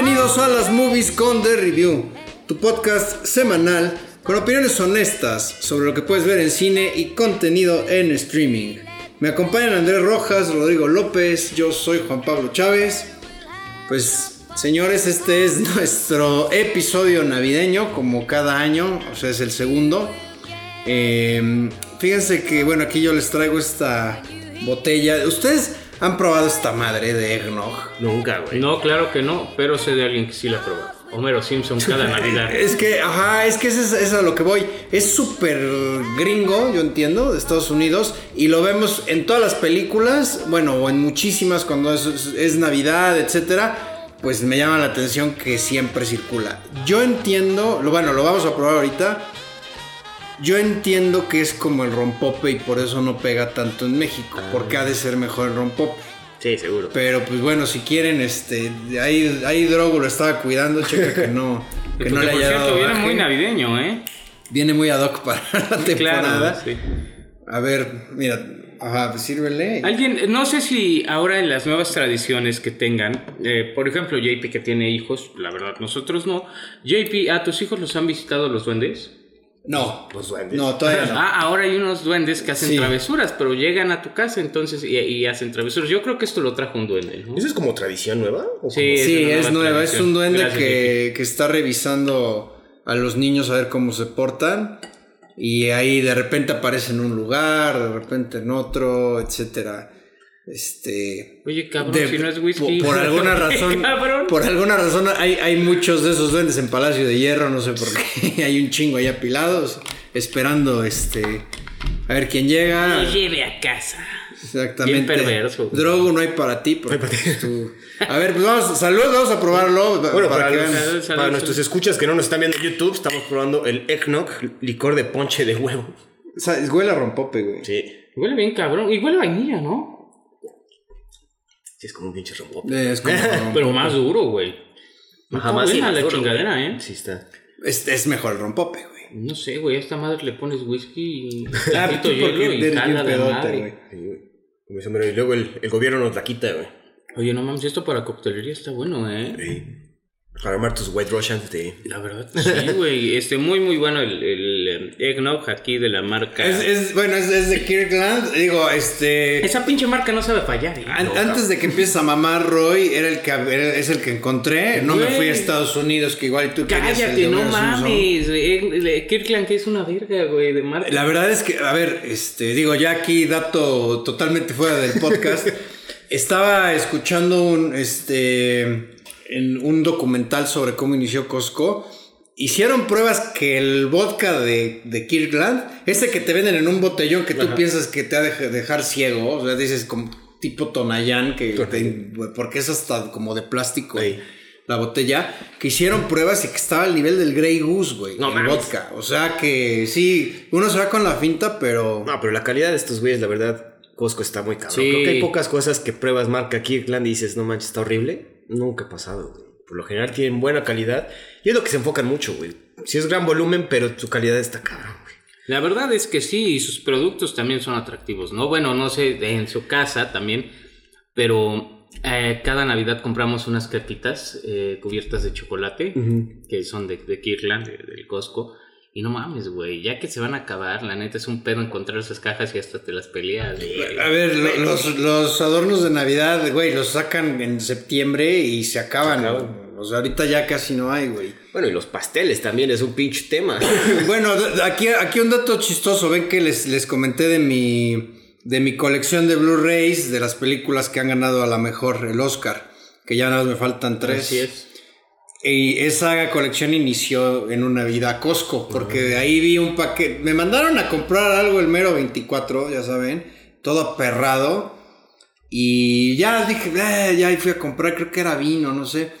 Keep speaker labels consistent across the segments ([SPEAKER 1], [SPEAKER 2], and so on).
[SPEAKER 1] Bienvenidos a las Movies con The Review, tu podcast semanal con opiniones honestas sobre lo que puedes ver en cine y contenido en streaming. Me acompañan Andrés Rojas, Rodrigo López, yo soy Juan Pablo Chávez. Pues señores, este es nuestro episodio navideño, como cada año, o sea, es el segundo. Eh, fíjense que, bueno, aquí yo les traigo esta botella. Ustedes han probado esta madre de eggnog.
[SPEAKER 2] Nunca, güey.
[SPEAKER 3] No, claro que no, pero sé de alguien que sí la probó. Homero Simpson cada Navidad.
[SPEAKER 1] Es que, ajá, es que eso es, es a lo que voy. Es súper gringo, yo entiendo, de Estados Unidos. Y lo vemos en todas las películas, bueno, o en muchísimas cuando es, es Navidad, etcétera. Pues me llama la atención que siempre circula. Yo entiendo, lo, bueno, lo vamos a probar ahorita. Yo entiendo que es como el rompope y por eso no pega tanto en México. Porque ha de ser mejor el rompope.
[SPEAKER 2] Sí, seguro.
[SPEAKER 1] Pero pues bueno, si quieren, este, ahí, ahí Drogo lo estaba cuidando, checa que no, que no le
[SPEAKER 3] por
[SPEAKER 1] haya
[SPEAKER 3] cierto,
[SPEAKER 1] dado
[SPEAKER 3] viene
[SPEAKER 1] baje.
[SPEAKER 3] muy navideño, ¿eh?
[SPEAKER 1] Viene muy ad hoc para la temporada.
[SPEAKER 3] Claro, sí.
[SPEAKER 1] A ver, mira, ajá, pues sírvele.
[SPEAKER 3] Alguien, no sé si ahora en las nuevas tradiciones que tengan, eh, por ejemplo, JP que tiene hijos, la verdad nosotros no. JP, ¿a tus hijos los han visitado los duendes?
[SPEAKER 1] No,
[SPEAKER 2] Los duendes.
[SPEAKER 1] no, todavía no.
[SPEAKER 3] Ah, ahora hay unos duendes que hacen
[SPEAKER 1] Sí.
[SPEAKER 3] travesuras, pero llegan a tu casa entonces y, y hacen travesuras. Yo creo que esto lo trajo un duende, ¿no?
[SPEAKER 2] ¿Eso es como tradición nueva? ¿O
[SPEAKER 3] Sí,
[SPEAKER 1] sí,
[SPEAKER 3] una
[SPEAKER 1] es nueva, es un duende
[SPEAKER 3] Gracias,
[SPEAKER 1] que, que está revisando a los niños a ver cómo se portan. Y ahí de repente aparece en un lugar, de repente en otro, etcétera. Este.
[SPEAKER 3] Oye, cabrón,
[SPEAKER 1] De-
[SPEAKER 3] si no es whisky.
[SPEAKER 1] Por, por alguna razón. por alguna razón hay, hay muchos de esos duendes en Palacio de Hierro, no sé por qué. hay un chingo ahí apilados, esperando este. A ver quién llega.
[SPEAKER 3] Lo lleve a casa.
[SPEAKER 1] Exactamente.
[SPEAKER 3] Bien perverso.
[SPEAKER 1] Drogo no hay para ti. porque, pues, tú- A ver, pues vamos, salud, vamos a probarlo.
[SPEAKER 2] Bueno,
[SPEAKER 1] para
[SPEAKER 2] para,
[SPEAKER 1] que
[SPEAKER 2] los-
[SPEAKER 1] vean.
[SPEAKER 3] Salud, salud,
[SPEAKER 2] para nuestros escuchas que no nos están viendo en YouTube, estamos probando el eggnog, licor de ponche de huevo.
[SPEAKER 1] O sea, huele a rompope, güey.
[SPEAKER 2] Sí.
[SPEAKER 3] Huele bien cabrón. Y huele a vainilla, ¿no?
[SPEAKER 2] Sí, es como un pinche rompope.
[SPEAKER 1] Es como rompope.
[SPEAKER 3] Pero más duro, güey.
[SPEAKER 2] Ajá,
[SPEAKER 3] Está
[SPEAKER 2] más
[SPEAKER 3] buena la
[SPEAKER 2] inodoro,
[SPEAKER 3] chingadera,
[SPEAKER 2] güey.
[SPEAKER 3] ¿eh?
[SPEAKER 2] Sí, está.
[SPEAKER 1] Es, es mejor el rompope, güey.
[SPEAKER 3] No sé, güey. A esta madre le pones whisky y
[SPEAKER 1] Ah,
[SPEAKER 3] tantito hielo y jala de madre.
[SPEAKER 1] güey.
[SPEAKER 2] Sí, güey. Y luego el, el gobierno nos la quita, güey.
[SPEAKER 3] Oye, no mames, esto para coctelería está bueno, ¿eh?
[SPEAKER 2] Sí. Para armar tus White Russians de...
[SPEAKER 3] La verdad, sí, güey. Este, muy, muy bueno el, el, eggnog aquí de la marca.
[SPEAKER 1] Es, es- bueno, es, es de Kirkland. Digo, este.
[SPEAKER 3] Esa pinche marca no sabe fallar, ¿eh?
[SPEAKER 1] an- antes de que empieces a mamar, Roy, era el que era- es el que encontré. No me fui a Estados Unidos, que igual tú
[SPEAKER 3] Cállate, no mames. Kirkland que es una verga, güey, de marca.
[SPEAKER 1] La verdad es que, a ver, este, digo, ya aquí dato totalmente fuera del podcast. estaba escuchando un, este, en un documental sobre cómo inició Costco. Hicieron pruebas que el vodka de, de Kirkland, ese que te venden en un botellón que tú piensas que te ha de dejar ciego, o sea, dices como tipo Tonayán, que te- porque es hasta como de plástico la botella, que hicieron pruebas y que estaba al nivel del Grey Goose, güey,
[SPEAKER 2] No
[SPEAKER 1] el
[SPEAKER 2] mames.
[SPEAKER 1] vodka. O sea que sí, uno se va con la finta, pero...
[SPEAKER 2] No, pero la calidad de estos güeyes, la verdad, Costco está muy cabrón.
[SPEAKER 3] Sí.
[SPEAKER 2] Creo que hay pocas cosas que pruebas marca Kirkland y dices, no manches, está horrible. Nunca ha pasado, güey. Por lo general tienen buena calidad. Y es lo que se enfocan mucho, güey. Si es gran volumen, pero su calidad está cabrón, güey.
[SPEAKER 3] La verdad es que sí, y sus productos también son atractivos, ¿no? Bueno, no sé, en su casa también, pero eh, cada Navidad compramos unas cartitas eh, cubiertas de chocolate, que son de, de Kirkland, de- del Costco. Y no mames, güey, ya que se van a acabar, la neta es un pedo encontrar esas cajas y hasta te las peleas, güey.
[SPEAKER 1] A ver, lo- los, los adornos de Navidad, güey, los sacan en septiembre y se acaban. O sea, ahorita ya casi no hay, güey.
[SPEAKER 2] Bueno, y los pasteles también es un pinche tema.
[SPEAKER 1] Bueno, aquí, aquí un dato chistoso. Ven que les, les comenté de mi, de mi colección de Blu-rays, de las películas que han ganado a la mejor el Oscar. Que ya nada más me faltan tres.
[SPEAKER 3] Así es.
[SPEAKER 1] Y esa colección inició en una vida Costco, porque de ahí vi un paquete. Me mandaron a comprar algo el mero 24, ya saben, todo aperrado. Y ya dije, "Eh", ya fui a comprar, creo que era vino, no sé.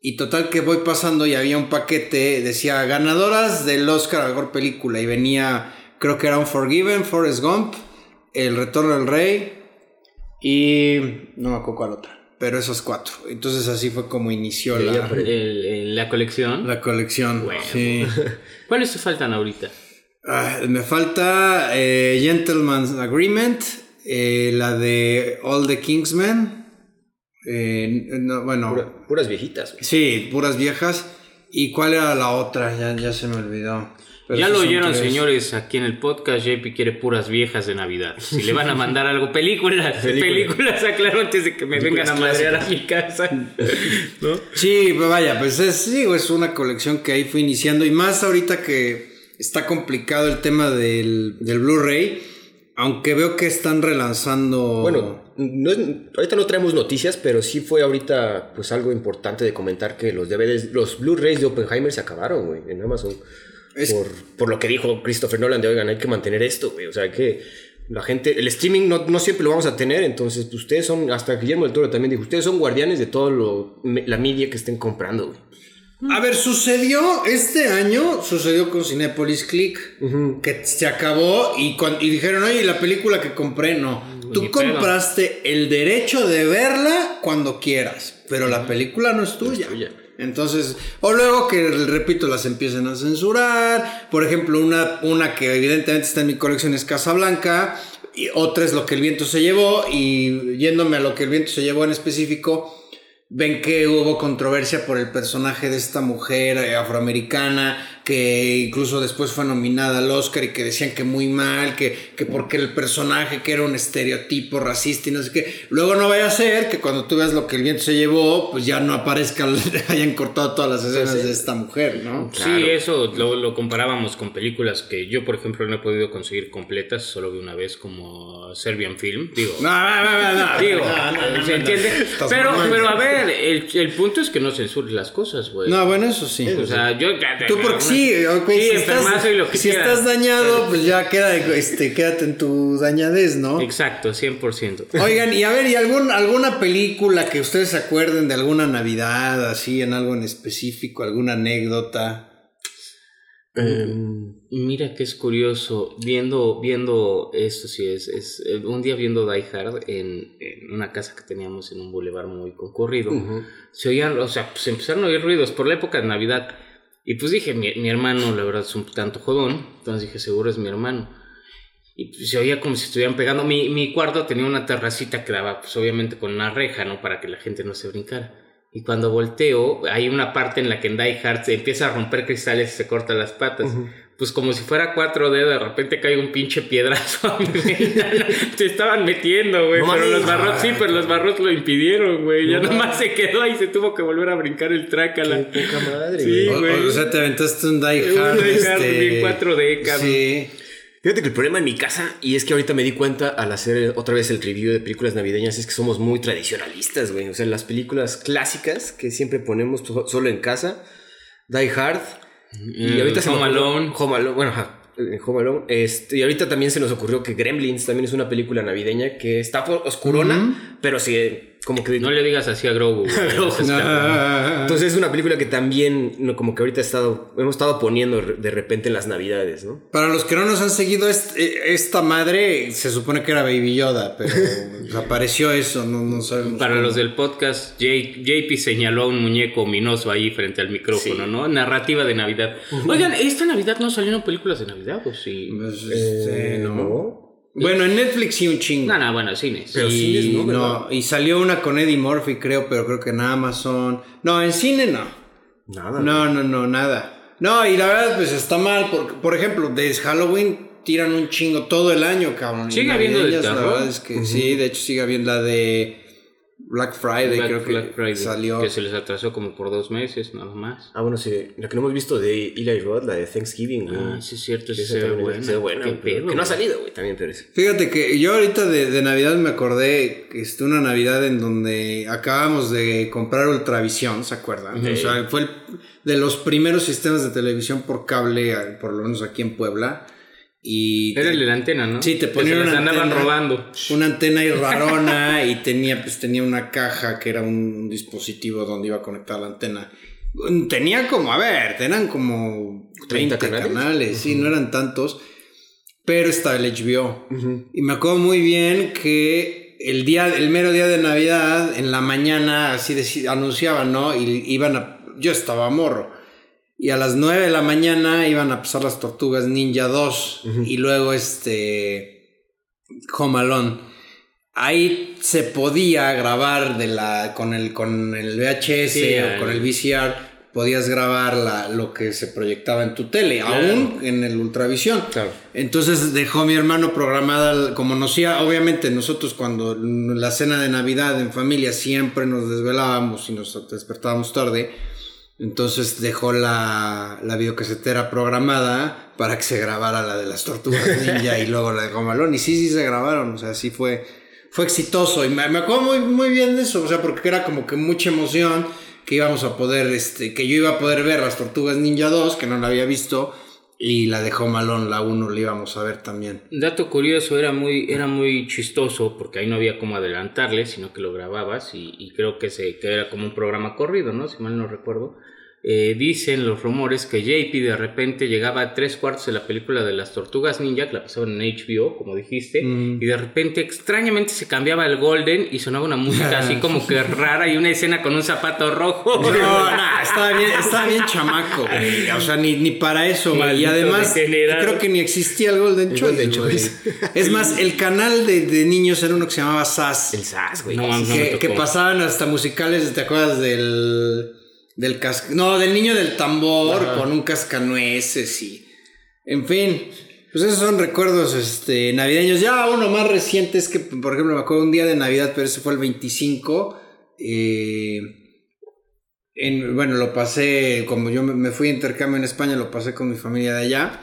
[SPEAKER 1] Y total que voy pasando y había un paquete, decía ganadoras del Oscar a mejor película. Y venía, creo que era un Forgiven, Forrest Gump, El Retorno del Rey y no me acuerdo cuál otra. Pero esos cuatro. Entonces así fue como inició la,
[SPEAKER 3] El- el- la colección.
[SPEAKER 1] la colección.
[SPEAKER 3] Bueno.
[SPEAKER 1] Sí.
[SPEAKER 3] ¿Cuáles te faltan ahorita?
[SPEAKER 1] Ah, me falta eh, Gentleman's Agreement, eh, la de All the Kingsmen, Eh, no, bueno,
[SPEAKER 2] Pura- puras viejitas, güey.
[SPEAKER 1] sí, puras viejas. ¿Y cuál era la otra? Ya, ya se me olvidó. Pero
[SPEAKER 3] ya lo oyeron,
[SPEAKER 1] tres.
[SPEAKER 3] señores, aquí en el podcast. JP quiere puras viejas de Navidad. Si le van a mandar algo, películas. películas, aclaro antes de que me
[SPEAKER 2] Películas
[SPEAKER 3] vengan a madrear a mi casa. ¿No?
[SPEAKER 1] Sí, pues vaya, pues es, sí, es una colección que ahí fue iniciando. Y más ahorita que está complicado el tema del, del Blu-ray. Aunque veo que están relanzando.
[SPEAKER 2] Bueno, no es- ahorita no traemos noticias, pero sí fue ahorita pues algo importante de comentar que los DVDs, los Blu-rays de Oppenheimer se acabaron, güey, en Amazon.
[SPEAKER 1] Es-
[SPEAKER 2] Por, por lo que dijo Christopher Nolan de, oigan, hay que mantener esto, güey. O sea, que la gente, el streaming no, no siempre lo vamos a tener, entonces pues, ustedes son, hasta Guillermo del Toro también dijo, ustedes son guardianes de todo lo, me- la media que estén comprando, güey.
[SPEAKER 1] A ver, sucedió este año, sucedió con Cinepolis Click, que se acabó y, y dijeron, oye, la película que compré, no. Tú
[SPEAKER 3] Ni pedo.
[SPEAKER 1] compraste el derecho de verla cuando quieras, pero la película no es tuya.
[SPEAKER 2] tuya.
[SPEAKER 1] Entonces, o luego que, repito, las empiecen a censurar. Por ejemplo, una, una que evidentemente está en mi colección es Casablanca. Y otra es lo que el viento se llevó. Y yéndome a lo que el viento se llevó en específico, ven que hubo controversia por el personaje de esta mujer afroamericana que incluso después fue nominada al Oscar y que decían que muy mal, que, que porque el personaje que era un estereotipo racista y no sé qué. Luego no vaya a ser que cuando tú veas lo que el viento se llevó, pues ya no aparezca, hayan cortado todas las escenas de esta mujer, ¿no?
[SPEAKER 3] Sí, eso lo, lo comparábamos con películas que yo, por ejemplo, no he podido conseguir completas, solo vi una vez como Serbian Film. Digo,
[SPEAKER 1] No, no, no, no, no.
[SPEAKER 3] digo,
[SPEAKER 1] No, no, no,
[SPEAKER 3] ¿se
[SPEAKER 1] no.
[SPEAKER 3] entiende? Pero, pero a ver, el, el punto es que no censures las cosas, güey.
[SPEAKER 1] No, bueno, eso sí.
[SPEAKER 3] O sea, yo ya-
[SPEAKER 1] Tú porque sí,
[SPEAKER 3] Sí,
[SPEAKER 1] si, estás,
[SPEAKER 3] enfermazo y lo que
[SPEAKER 1] si
[SPEAKER 3] quieras.
[SPEAKER 1] estás dañado, pues ya queda, este, quédate en tu dañadez, ¿no?
[SPEAKER 3] Exacto, 100%.
[SPEAKER 1] Oigan, y a ver, ¿y algún, alguna película que ustedes se acuerden de alguna Navidad, así, en algo en específico, alguna anécdota?
[SPEAKER 2] Em,
[SPEAKER 3] Mira que es curioso, viendo, viendo esto, sí, es, es eh, un día viendo Die Hard en, en una casa que teníamos en un bulevar muy concurrido, se oían, o sea, pues empezaron a oír ruidos por la época de Navidad. Y pues dije, mi, mi hermano, la verdad, es un tanto jodón, entonces dije, seguro es mi hermano. Y pues, se oía como si estuvieran pegando. Mi, mi cuarto tenía una terracita que daba, pues obviamente con una reja, ¿no? Para que la gente no se brincara. Y cuando volteo, hay una parte en la que en Die Hard se empieza a romper cristales y se corta las patas. Pues como si fuera 4D, de repente cae un pinche piedrazo. Se estaban metiendo, güey.
[SPEAKER 2] No
[SPEAKER 3] pero los barrotes, sí, pero los barrotes lo impidieron, güey. Ya nomás se quedó ahí, se tuvo que volver a brincar el trácala.
[SPEAKER 2] Qué poca madre,
[SPEAKER 3] Sí,
[SPEAKER 2] güey.
[SPEAKER 1] O, sea, te aventaste un Die
[SPEAKER 3] Un
[SPEAKER 1] Hard.
[SPEAKER 3] Die Hard
[SPEAKER 1] este,
[SPEAKER 3] bien 4D, cabrón.
[SPEAKER 1] Sí.
[SPEAKER 2] Fíjate que el problema en mi casa, y es que ahorita me di cuenta al hacer otra vez el review de películas navideñas, es que somos muy tradicionalistas, güey. O sea, las películas clásicas que siempre ponemos so- solo en casa, Die Hard, y
[SPEAKER 3] Mm,
[SPEAKER 2] ahorita se me
[SPEAKER 3] Home Alone.
[SPEAKER 2] Home Alone, bueno, ajá, eh, Home Alone. Este, y ahorita también se nos ocurrió que Gremlins también es una película navideña que está por- oscurona, pero sí, como que...
[SPEAKER 3] No le digas así a Grogu. güey.
[SPEAKER 2] Entonces es una película que también, no, como que ahorita he estado, hemos estado poniendo de repente en las navidades, ¿no?
[SPEAKER 1] Para los que no nos han seguido, eh, esta madre se supone que era Baby Yoda, pero apareció eso, no, no sabemos.
[SPEAKER 3] Para
[SPEAKER 1] cómo.
[SPEAKER 3] los del podcast, J- JP señaló a un muñeco ominoso ahí frente al micrófono,
[SPEAKER 2] Sí.
[SPEAKER 3] ¿no? Narrativa de Navidad. Oigan, ¿esta Navidad no salieron películas de Navidad o sí?
[SPEAKER 1] Pues, este,
[SPEAKER 2] Eh,
[SPEAKER 1] no. Bueno, en Netflix sí un chingo.
[SPEAKER 3] No, no, bueno, cines.
[SPEAKER 2] Pero
[SPEAKER 1] y,
[SPEAKER 2] cines no, ¿verdad?
[SPEAKER 1] no, y salió una con Eddie Murphy, creo, pero creo que en Amazon. No, en cine no.
[SPEAKER 2] Nada.
[SPEAKER 1] No, no, no, nada. No, y la verdad, pues está mal, porque, por ejemplo, desde Halloween tiran un chingo todo el año, cabrón.
[SPEAKER 3] Sigue habiendo de terror.
[SPEAKER 1] verdad es que sí, de hecho sigue habiendo la de Black Friday,
[SPEAKER 3] Black-
[SPEAKER 1] creo que
[SPEAKER 3] Black Friday,
[SPEAKER 1] salió.
[SPEAKER 3] Que se les atrasó como por dos meses, nada más.
[SPEAKER 2] Ah, bueno, sí. La que no hemos visto de Eli Roth, la de Thanksgiving, güey.
[SPEAKER 3] Ah, sí es cierto, sí se ve
[SPEAKER 2] también
[SPEAKER 3] buena.
[SPEAKER 2] se ve buena,
[SPEAKER 3] Qué
[SPEAKER 2] pero-
[SPEAKER 3] pedo,
[SPEAKER 2] Que no ha salido, güey, también, pero es.
[SPEAKER 1] Fíjate que yo ahorita de, de Navidad me acordé que este, una Navidad en donde acabamos de comprar Ultravisión, ¿se acuerdan? O sea, fue el- de los primeros sistemas de televisión por cable, por lo menos aquí en Puebla. Y
[SPEAKER 3] Era el de la antena, ¿no?
[SPEAKER 1] Sí, te ponían
[SPEAKER 3] las
[SPEAKER 1] una
[SPEAKER 3] andaban
[SPEAKER 1] antena.
[SPEAKER 3] robando.
[SPEAKER 1] una antena ahí rarona y tenía pues tenía una caja que era un, dispositivo donde iba a conectar la antena. Tenía como, a ver, tenían como 30
[SPEAKER 2] 30
[SPEAKER 1] canales, sí, no eran tantos, pero estaba el HBO. Y me acuerdo muy bien que el día, el mero día de Navidad, en la mañana, así deci- anunciaban, ¿no? Y iban a, yo estaba morro. Y a las 9 de la mañana iban a pasar las tortugas Ninja 2. Y luego este. Home Alone. ahí se podía grabar de la, con, el, con el VHS
[SPEAKER 3] Sí,
[SPEAKER 1] o con el VCR, podías grabar la- lo que se proyectaba en tu tele, aún en el Ultravisión.
[SPEAKER 2] Claro.
[SPEAKER 1] Entonces dejó mi hermano programada, como nos iba, obviamente nosotros cuando la cena de Navidad en familia siempre nos desvelábamos y nos despertábamos tarde, entonces dejó la, la videocasetera programada para que se grabara la de las tortugas ninja y luego la de Gomalón. Y sí, sí se grabaron, o sea, sí fue, fue exitoso. Y me, me acuerdo muy, muy bien de eso, o sea, porque era como que mucha emoción que íbamos a poder, este, que yo iba a poder ver las tortugas ninja 2, que no la había visto, y la de Home Alone, la 1, la íbamos a ver también.
[SPEAKER 3] Dato curioso, era muy, era muy chistoso porque ahí no había como adelantarle, sino que lo grababas y, y creo que, se, que era como un programa corrido, ¿no? Si mal no recuerdo. Eh, dicen los rumores que JP de repente llegaba a tres cuartos de la película de las tortugas ninja, que la pasaban en HBO, como dijiste,
[SPEAKER 1] Mm.
[SPEAKER 3] y de repente extrañamente se cambiaba el Golden y sonaba una música así como que rara y una escena con un zapato rojo.
[SPEAKER 1] No, no, estaba bien, estaba bien chamaco, güey. O sea, ni, ni para eso, güey. Y además, creo que ni existía el Golden
[SPEAKER 2] El
[SPEAKER 1] Choice.
[SPEAKER 2] Golden
[SPEAKER 1] güey.
[SPEAKER 2] Choice.
[SPEAKER 1] Es más, el canal de, de niños era uno que se llamaba SAS.
[SPEAKER 2] El SAS, güey.
[SPEAKER 3] No,
[SPEAKER 1] que, que pasaban hasta musicales, ¿te acuerdas del. Del cas No, del niño del tambor con un cascanueces y. En fin. Pues esos son recuerdos este, navideños. Ya uno más reciente es que, por ejemplo, me acuerdo un día de Navidad, pero ese fue el 25. eh, en, bueno, lo pasé, como yo me, me fui a intercambio en España, lo pasé con mi familia de allá.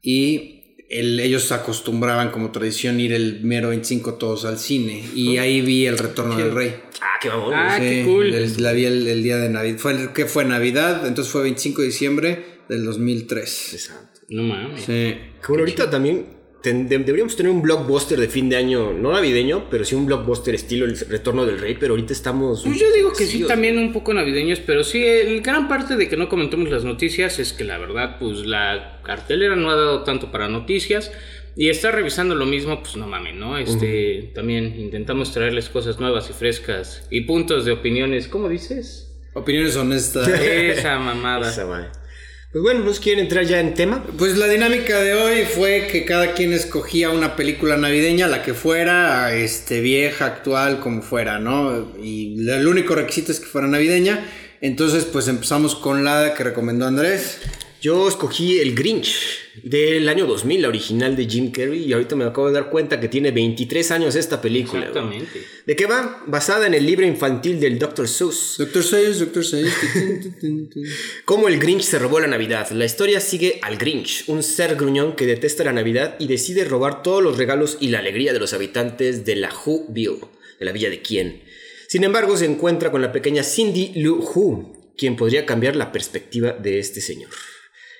[SPEAKER 1] Y el- ellos acostumbraban como tradición ir el mero 25 todos al cine. Y ahí vi el retorno del rey.
[SPEAKER 2] Ah, qué mamón.
[SPEAKER 3] Ah,
[SPEAKER 1] Sí,
[SPEAKER 3] qué cool.
[SPEAKER 1] el- la vi el, el día de Navidad. Fue el, ¿Qué fue Navidad? Entonces fue 25 de diciembre del 2003.
[SPEAKER 2] Exacto.
[SPEAKER 3] No mames.
[SPEAKER 1] Sí.
[SPEAKER 2] Que bueno, ahorita también ten- de- deberíamos tener un blockbuster de fin de año, no navideño, pero sí un blockbuster estilo El Retorno del Rey, pero ahorita estamos...
[SPEAKER 3] Pues yo digo que sí, también un poco navideños, pero sí, el gran parte de que no comentemos las noticias es que la verdad, pues la cartelera no ha dado tanto para noticias. Y estar revisando lo mismo, pues no mames, ¿no? Este, también intentamos traerles cosas nuevas y frescas y puntos de opiniones, ¿cómo dices?
[SPEAKER 1] Opiniones honestas.
[SPEAKER 3] Esa mamada.
[SPEAKER 2] Esa madre. Pues bueno, ¿nos quieren entrar ya en tema?
[SPEAKER 1] Pues la dinámica de hoy fue que cada quien escogía una película navideña, la que fuera, este, vieja, actual, como fuera, ¿no? Y el único requisito es que fuera navideña. Entonces, pues empezamos con la que recomendó Andrés.
[SPEAKER 2] Yo escogí El Grinch del año 2000, la original de Jim Carrey, y ahorita me acabo de dar cuenta que tiene 23 años esta película.
[SPEAKER 3] Exactamente.
[SPEAKER 2] ¿De qué va? Basada en el libro infantil del Dr. Seuss.
[SPEAKER 1] Doctor Seuss, Doctor Seuss.
[SPEAKER 2] Cómo el Grinch se robó la Navidad. La historia sigue al Grinch, un ser gruñón que detesta la Navidad y decide robar todos los regalos y la alegría de los habitantes de la Whoville, de la villa de Quien. Sin embargo, se encuentra con la pequeña Cindy Lou Who, quien podría cambiar la perspectiva de este señor.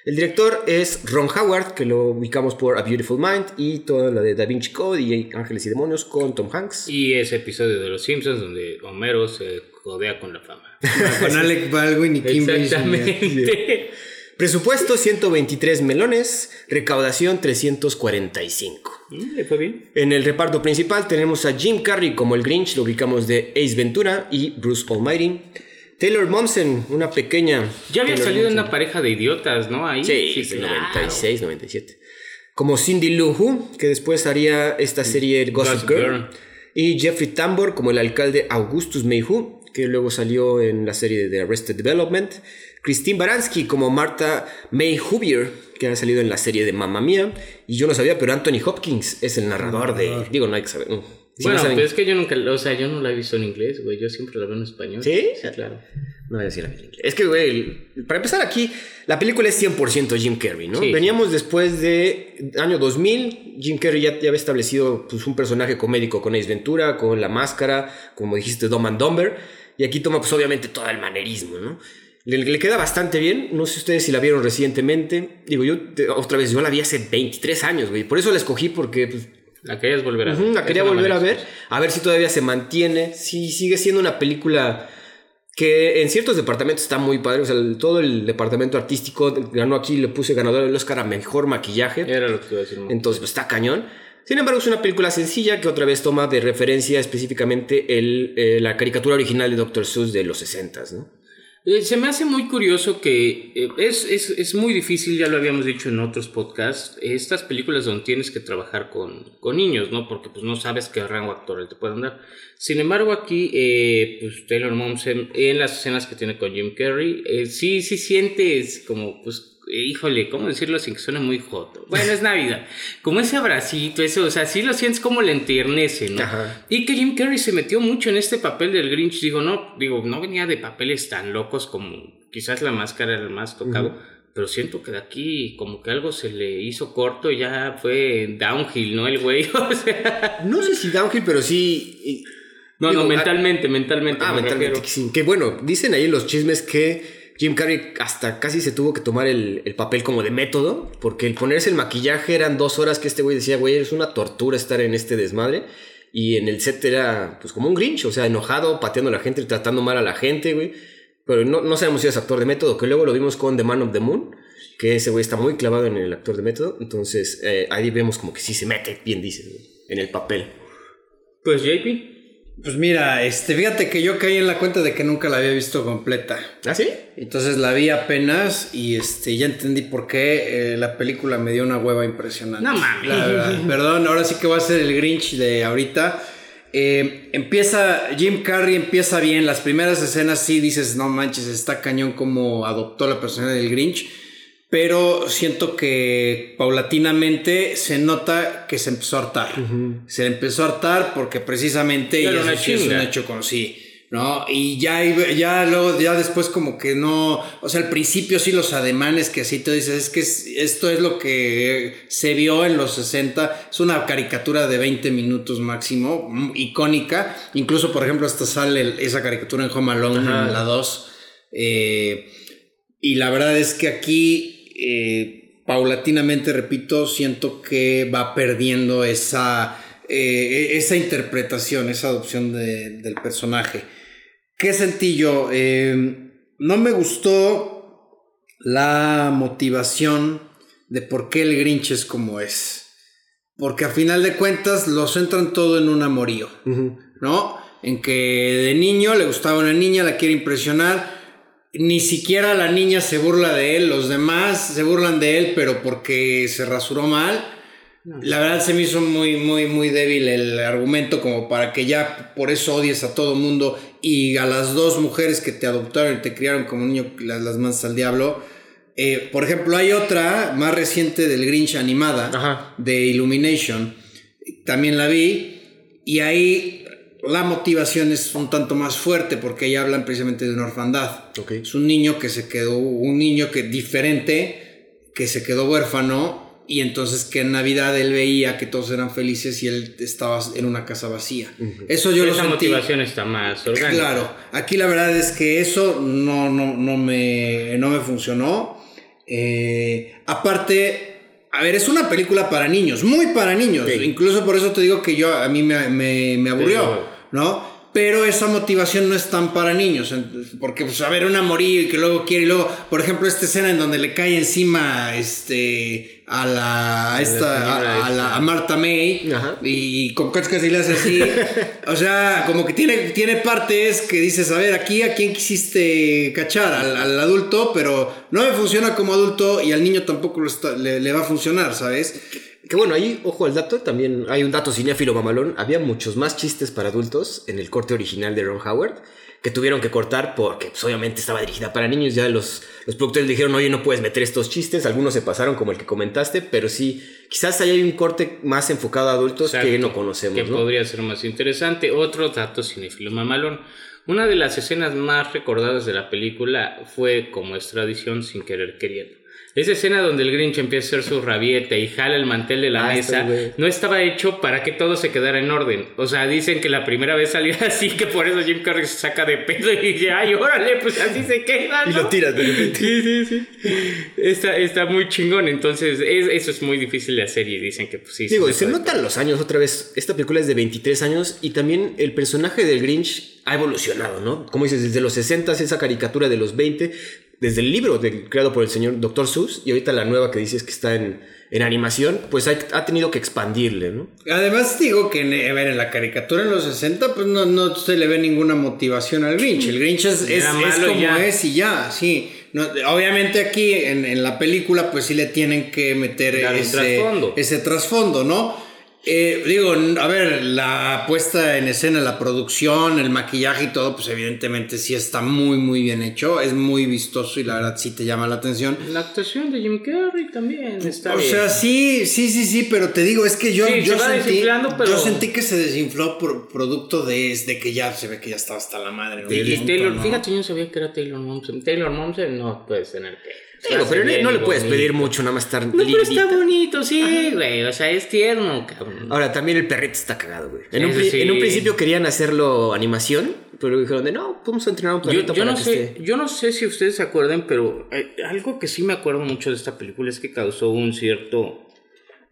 [SPEAKER 2] El director es Ron Howard, que lo ubicamos por A Beautiful Mind y toda la de Da Vinci Code y Ángeles y Demonios con Tom Hanks.
[SPEAKER 3] Y ese episodio de Los Simpsons donde Homero se jodea con la fama.
[SPEAKER 1] con Alec Baldwin y Kim Basinger.
[SPEAKER 3] Exactamente.
[SPEAKER 2] Presupuesto 123 melones, recaudación 345.
[SPEAKER 3] Mm, ¿Le fue bien?
[SPEAKER 2] En el reparto principal tenemos a Jim Carrey como el Grinch, lo ubicamos de Ace Ventura y Bruce Almighty. Taylor Momsen, una pequeña.
[SPEAKER 3] Ya había
[SPEAKER 2] Taylor
[SPEAKER 3] salido
[SPEAKER 2] Momsen.
[SPEAKER 3] una pareja de idiotas, ¿no? Ahí.
[SPEAKER 2] Sí, del
[SPEAKER 3] claro.
[SPEAKER 2] 96, 97. Como Cindy Lou Who, que después haría esta serie Gossip,
[SPEAKER 3] Gossip
[SPEAKER 2] Girl.
[SPEAKER 3] Girl.
[SPEAKER 2] Y Jeffrey Tambor como el alcalde Augustus Mayhew, que luego salió en la serie de Arrested Development. Christine Baranski como Martha May Hubier, que ha salido en la serie de Mamma Mía. Y yo no sabía, pero Anthony Hopkins es el narrador de... Digo, no hay que saber.
[SPEAKER 3] Bueno, pero es que yo nunca, o sea, yo no la he visto en inglés, güey. Yo siempre la veo en español.
[SPEAKER 2] ¿Sí?
[SPEAKER 3] Sí, claro.
[SPEAKER 2] No voy a decir la película. Es que, güey, para empezar aquí, la película es 100% Jim Carrey, ¿no?
[SPEAKER 3] Sí.
[SPEAKER 2] Veníamos después de año 2000, Jim Carrey ya, ya había establecido pues, un personaje comédico con Ace Ventura, con La Máscara, como dijiste, Dumb and Dumber, y aquí toma pues obviamente todo el manerismo, ¿no? Le, le queda bastante bien, no sé ustedes si la vieron recientemente, digo yo, te- otra vez, yo la vi hace 23 años, güey, por eso la escogí porque... Pues,
[SPEAKER 3] La querías volver a ver.
[SPEAKER 2] La quería volver a ver, a ver si todavía se mantiene, si sigue siendo una película que en ciertos departamentos está muy padre, o sea, todo el departamento artístico ganó aquí, le puse ganador del Oscar a Mejor Maquillaje,
[SPEAKER 3] Era lo que te iba a decir.
[SPEAKER 2] entonces pues, está cañón. Sin embargo, es una película sencilla que otra vez toma de referencia específicamente el, eh, la caricatura original de Dr. Seuss de los 60s, ¿no?
[SPEAKER 3] Eh, se me hace muy curioso que eh, es, es, es, muy difícil, ya lo habíamos dicho en otros podcasts, estas películas donde tienes que trabajar con, con niños, ¿no? Porque pues no sabes qué rango actoral te pueden dar. Sin embargo, aquí, eh, pues Taylor Momsen, en las escenas que tiene con Jim Carrey, sí, sí sientes como, pues, híjole, ¿cómo decirlo sin que suene muy joto? Bueno, es Navidad. Como ese abracito, eso, o sea, sí lo sientes como le entiernece, ¿no? Y que Jim Carrey se metió mucho en este papel del Grinch. Digo, no, digo, no venía de papeles tan locos como quizás la máscara era el más tocado. Pero siento que de aquí como que algo se le hizo corto, ya fue downhill, ¿no? El güey, o sea...
[SPEAKER 2] No sé si downhill, pero sí...
[SPEAKER 3] No, no, mentalmente, mentalmente.
[SPEAKER 2] Ah, mentalmente, que bueno, dicen ahí los chismes que Jim Carrey hasta casi se tuvo que tomar el, papel como de método, porque el ponerse el maquillaje eran dos horas que este güey decía, güey, es una tortura estar en este desmadre. Y en el set era pues como un Grinch, o sea, enojado, pateando a la gente, tratando mal a la gente, güey. Pero no, no sabemos si es actor de método, que luego lo vimos con The Man of the Moon, que ese güey está muy clavado en el actor de método. Entonces eh, ahí vemos como que sí se mete, bien dice, en el papel.
[SPEAKER 3] Pues JP.
[SPEAKER 1] Pues mira, este, fíjate que yo caí en la cuenta de que nunca la había visto completa.
[SPEAKER 2] ¿Ah, sí?
[SPEAKER 1] Entonces la vi apenas y este, ya entendí por qué eh, la película me dio una hueva impresionante.
[SPEAKER 3] No mames.
[SPEAKER 1] Perdón, ahora sí que va a ser el Grinch de ahorita. Eh, empieza, Jim Carrey empieza bien. Las primeras escenas sí dices, no manches, está cañón como adoptó la personalidad del Grinch pero siento que paulatinamente se nota que se empezó a hartar. Se empezó a hartar porque precisamente
[SPEAKER 3] ya es
[SPEAKER 1] un hecho con sí, ¿no? Y ya, ya luego, ya después como que no, o sea, al principio sí los ademanes que así te dices, es que esto es lo que se vio en los 60, es una caricatura de 20 minutos máximo, mm, icónica, incluso por ejemplo hasta sale esa caricatura en Home Alone, en la 2. Eh, y la verdad es que aquí eh, paulatinamente, repito, siento que va perdiendo esa, eh, esa interpretación, esa adopción del personaje. ¿Qué sentí yo? Eh, no me gustó la motivación de por qué el Grinch es como es. Porque a final de cuentas lo centran todo en un amorío, ¿no? En que de niño le gustaba una niña, la quiere impresionar, ni siquiera la niña se burla de él, los demás se burlan de él, pero porque se rasuró mal. La verdad se me hizo muy, muy, muy débil el argumento como para que ya por eso odies a todo mundo y a las dos mujeres que te adoptaron y te criaron como niño las, las mansas al diablo. Eh, por ejemplo, hay otra más reciente del Grinch animada, de Illumination. También la vi. Y ahí la motivación es un tanto más fuerte porque ahí hablan precisamente de una orfandad. Es un niño que se quedó, un niño que diferente, que se quedó huérfano y entonces que en Navidad él veía que todos eran felices y él estaba en una casa vacía. Eso yo
[SPEAKER 3] Esa
[SPEAKER 1] lo
[SPEAKER 3] sentí. motivación está más orgánica.
[SPEAKER 1] Claro, aquí la verdad es que eso no, no, no, me, no me funcionó. Eh, aparte, a ver, es una película para niños, muy para niños. Incluso por eso te digo que yo a mí me, me, aburrió, ¿no? Pero esa motivación no es tan para niños, porque pues a ver una morir y que luego quiere y luego, por ejemplo, esta escena en donde le cae encima este a la a esta a, la, a, Marta May y con casi le hace así. O sea como que tiene tiene partes que dices a ver aquí a quién quisiste cachar al, adulto pero no me funciona como adulto y al niño tampoco le, le va a funcionar sabes
[SPEAKER 2] que bueno, ahí, ojo al dato, también hay un dato cinéfilo mamalón. Había muchos más chistes para adultos en el corte original de Ron Howard que tuvieron que cortar porque pues, obviamente estaba dirigida para niños. Ya los, los productores dijeron, oye, no puedes meter estos chistes. Algunos se pasaron como el que comentaste, pero sí, quizás hay un corte más enfocado a adultos que no conocemos.
[SPEAKER 3] Que podría ser más interesante. Otro dato cinéfilo mamalón. Una de las escenas más recordadas de la película fue, como es tradición, sin querer queriendo. Esa escena donde el Grinch empieza a hacer su rabieta y jala el mantel de la ah, mesa no estaba hecho para que todo se quedara en orden. O sea, dicen que la primera vez salió así, que por eso Jim Carrey se saca de pedo y dice, ay, órale, pues así se queda.
[SPEAKER 2] Y lo tiras de repente.
[SPEAKER 3] Sí, sí, sí. Está, está muy chingón. Entonces, eso es muy difícil de hacer y dicen que pues sí.
[SPEAKER 2] Digo, se, se notan los años otra vez. Esta película es de 23 años y también el personaje del Grinch ha evolucionado, ¿no? Como dices, desde los 60 esa caricatura de los 20 desde el libro de- creado por el señor Dr. Seuss y ahorita la nueva que dices que está en, en animación, pues ha, ha tenido que expandirle, ¿no?
[SPEAKER 1] Además digo que en, a ver, en la caricatura en los 60 pues no, no se le ve ninguna motivación al Grinch. El Grinch es, es, como
[SPEAKER 3] ya.
[SPEAKER 1] es y ya, sí. No, obviamente aquí en, en la película pues sí le tienen que meter ese
[SPEAKER 3] trasfondo.
[SPEAKER 1] ese trasfondo, ¿no? Eh, digo, a ver, la puesta en escena, la producción, el maquillaje y todo, pues evidentemente sí está muy, muy bien hecho. Es muy vistoso y la verdad sí te llama la atención.
[SPEAKER 3] La actuación de Jim Carrey también está
[SPEAKER 1] O
[SPEAKER 3] bien.
[SPEAKER 1] sea, sí, sí, sí, sí, pero te digo, es que yo,
[SPEAKER 3] Sí,
[SPEAKER 1] yo, sentí,
[SPEAKER 3] pero-
[SPEAKER 1] yo sentí que se desinfló por producto de, de que ya se ve que ya estaba hasta la madre. ¿no?
[SPEAKER 3] Y, Taylor,
[SPEAKER 1] ¿no?
[SPEAKER 3] fíjate, yo no sabía que era Taylor Momsen. Taylor Momsen no puedes tener que.
[SPEAKER 2] Pero, pero no, no le puedes
[SPEAKER 3] bonito.
[SPEAKER 2] pedir mucho, nada más estar
[SPEAKER 3] No, pero está bonito, sí, güey. O sea, es tierno, cabrón.
[SPEAKER 2] Ahora, también el perrito está cagado, güey. En, un
[SPEAKER 3] Ese
[SPEAKER 2] pri-
[SPEAKER 3] sí.
[SPEAKER 2] en un principio querían hacerlo animación, pero dijeron de no, vamos a entrenar a un
[SPEAKER 3] Yo,
[SPEAKER 2] perrito
[SPEAKER 3] yo
[SPEAKER 2] para
[SPEAKER 3] no
[SPEAKER 2] que
[SPEAKER 3] sé,
[SPEAKER 2] esté.
[SPEAKER 3] yo no sé si ustedes se acuerdan, pero eh, algo que sí me acuerdo mucho de esta película es que causó un cierto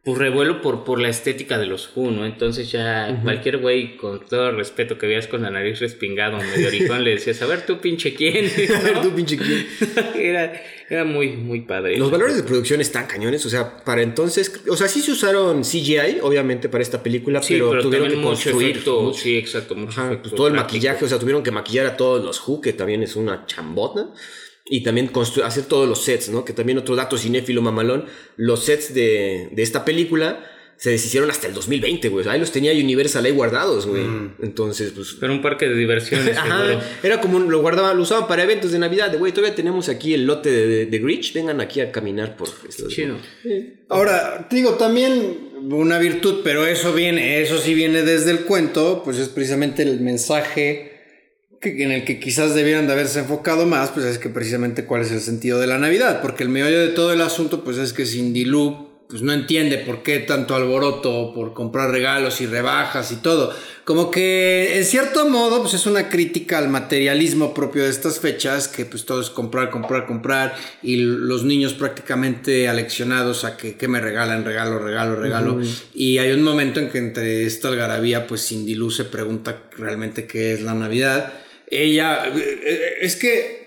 [SPEAKER 3] pues, revuelo por, por la estética de los Who, ¿no? Entonces ya cualquier güey, con todo el respeto que veas con la nariz respingada o medio oricón, le decías, a ver tú pinche quién,
[SPEAKER 2] A ver,
[SPEAKER 3] ¿no?
[SPEAKER 2] tú, pinche quién.
[SPEAKER 3] era, era muy, muy padre.
[SPEAKER 2] Los valores de producción están cañones, o sea, para entonces, o sea, sí se usaron CGI, obviamente, para esta película,
[SPEAKER 3] Sí,
[SPEAKER 2] pero,
[SPEAKER 3] pero,
[SPEAKER 2] tuvieron que construir.
[SPEAKER 3] efecto,
[SPEAKER 2] mucho.
[SPEAKER 3] sí, exacto, mucho
[SPEAKER 2] Ajá,
[SPEAKER 3] efecto
[SPEAKER 2] pues todo el maquillaje, o sea, tuvieron que maquillar a todos los Who, que también es una chambota. Y también hacer todos los sets, ¿no? Que también otro dato cinéfilo mamalón, los sets de, de esta película se deshicieron hasta el 2020, güey. Ahí los tenía Universal ahí guardados, güey. Entonces, pues...
[SPEAKER 3] Pero un parque de diversiones,
[SPEAKER 2] Ajá, era como un- lo guardaban, lo usaban para eventos de Navidad. De güey, todavía tenemos aquí el lote de, de, de Grinch. Vengan aquí a caminar por esto.
[SPEAKER 3] Chido.
[SPEAKER 1] Ahora, digo, también una virtud, pero eso viene, eso sí viene desde el cuento, pues es precisamente el mensaje que- en el que quizás debieran de haberse enfocado más, pues es que precisamente cuál es el sentido de la Navidad, porque el meollo de todo el asunto, pues es que Cindy Lou, pues no entiende por qué tanto alboroto por comprar regalos y rebajas y todo. Como que en cierto modo, pues es una crítica al materialismo propio de estas fechas, que pues todo es comprar, comprar, comprar, y los niños prácticamente aleccionados a que, que me regalan, regalo, regalo, regalo. Y hay un momento en que entre esta algarabía, pues Cindy Lou se pregunta realmente qué es la Navidad. Ella, eh, eh, es que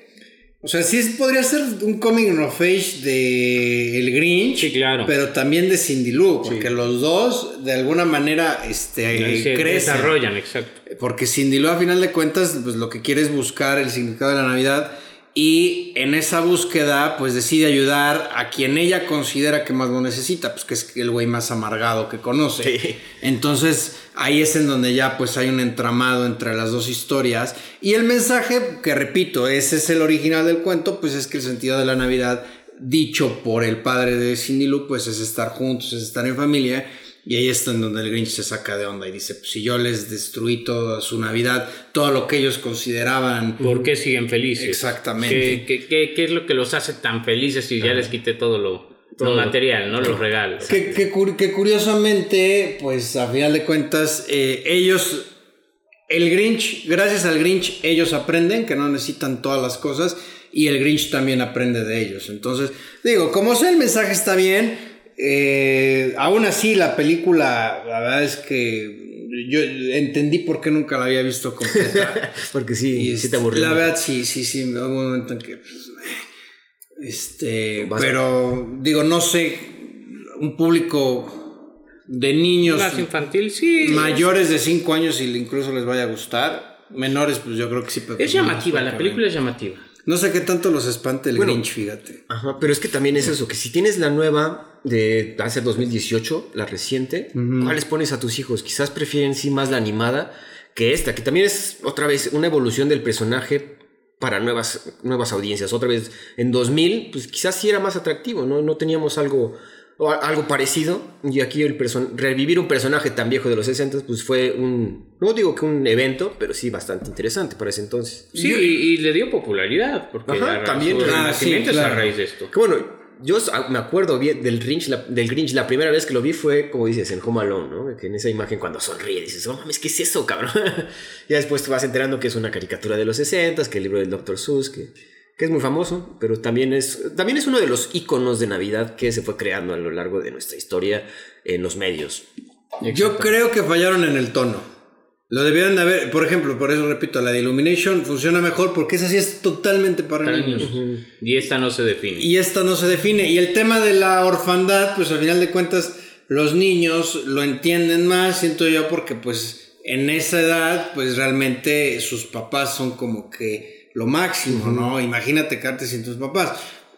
[SPEAKER 1] o sea, sí podría ser un coming of age de El Grinch.
[SPEAKER 3] Sí, claro.
[SPEAKER 1] Pero también de Cindy Lou, porque los dos de alguna manera este,
[SPEAKER 3] se
[SPEAKER 1] crecen.
[SPEAKER 3] desarrollan, exacto.
[SPEAKER 1] Porque Cindy Lou a final de cuentas pues lo que quiere es buscar el significado de la Navidad y en esa búsqueda pues decide ayudar a quien ella considera que más lo necesita, pues que es el güey más amargado que conoce.
[SPEAKER 2] Sí.
[SPEAKER 1] Entonces ahí es en donde ya pues hay un entramado entre las dos historias y el mensaje que repito, ese es el original del cuento, pues es que el sentido de la Navidad dicho por el padre de Cindy Lou pues es estar juntos, es estar en familia y ahí en donde el Grinch se saca de onda y dice, pues si yo les destruí toda su Navidad, todo lo que ellos consideraban
[SPEAKER 3] ¿Por qué siguen felices?
[SPEAKER 1] Exactamente.
[SPEAKER 3] ¿Qué, qué, qué- qué es lo que los hace tan felices si ya les quité todo lo, lo material, ¿no? Los regalos.
[SPEAKER 1] Que, que que curiosamente, pues a final de cuentas, eh, ellos, el Grinch, gracias al Grinch, ellos aprenden que no necesitan todas las cosas y el Grinch también aprende de ellos. Entonces, digo, como sea el mensaje está bien, eh, aún así la película, la verdad es que yo entendí por qué nunca la había visto completa.
[SPEAKER 2] Porque sí,
[SPEAKER 1] Y
[SPEAKER 2] sí te
[SPEAKER 1] este,
[SPEAKER 2] aburrió.
[SPEAKER 1] La verdad, sí, sí, sí. Hubo un momento en que. pues, eh, este.
[SPEAKER 2] Vas-
[SPEAKER 1] Pero, digo, no sé. Un público de niños
[SPEAKER 3] Más infantil, sí.
[SPEAKER 1] mayores de 5 años y incluso les vaya a gustar. Menores, pues yo creo que sí. pero
[SPEAKER 3] Es
[SPEAKER 1] pues,
[SPEAKER 3] llamativa, la película es llamativa.
[SPEAKER 1] No sé qué tanto los espante el
[SPEAKER 2] Bueno.
[SPEAKER 1] Grinch, fíjate.
[SPEAKER 2] Ajá, pero es que también es eso, que si tienes la nueva de hace 2018, la reciente, ¿cuáles pones a tus hijos? Quizás prefieren sí más la animada que esta, que también es otra vez una evolución del personaje para nuevas, nuevas audiencias. Otra vez, en 2000, pues quizás sí era más atractivo, ¿no? No teníamos algo, o algo parecido. Y aquí el revivir un personaje tan viejo de los 60, pues fue un, no digo que un evento, pero sí bastante interesante para ese entonces.
[SPEAKER 3] Sí, y, y le dio popularidad, porque
[SPEAKER 2] Ajá, también.
[SPEAKER 1] Ah, sí,
[SPEAKER 3] es a
[SPEAKER 1] claro.
[SPEAKER 3] raíz de esto.
[SPEAKER 2] Que bueno, yo me acuerdo bien del Grinch, la, del Grinch, la primera vez que lo vi fue, como dices, en Home Alone, ¿no? Que en esa imagen cuando sonríe dices, oh mames, ¿qué es eso, cabrón? ya después te vas enterando que es una caricatura de los 60 que el libro del Dr. Seuss, que, que es muy famoso, pero también es, también es uno de los iconos de Navidad que se fue creando a lo largo de nuestra historia en los medios.
[SPEAKER 1] Yo creo que fallaron en el tono. Lo debieron de haber, por ejemplo, por eso repito, la de Illumination funciona mejor porque esa sí es totalmente para,
[SPEAKER 3] Para
[SPEAKER 1] niños.
[SPEAKER 3] niños. Y esta no se define.
[SPEAKER 1] Y esta no se define. Y el tema de la orfandad, pues al final de cuentas, los niños lo entienden más, siento yo, porque pues en esa edad, pues realmente sus papás son como que lo máximo, ¿no? Imagínate quedarte sin tus papás.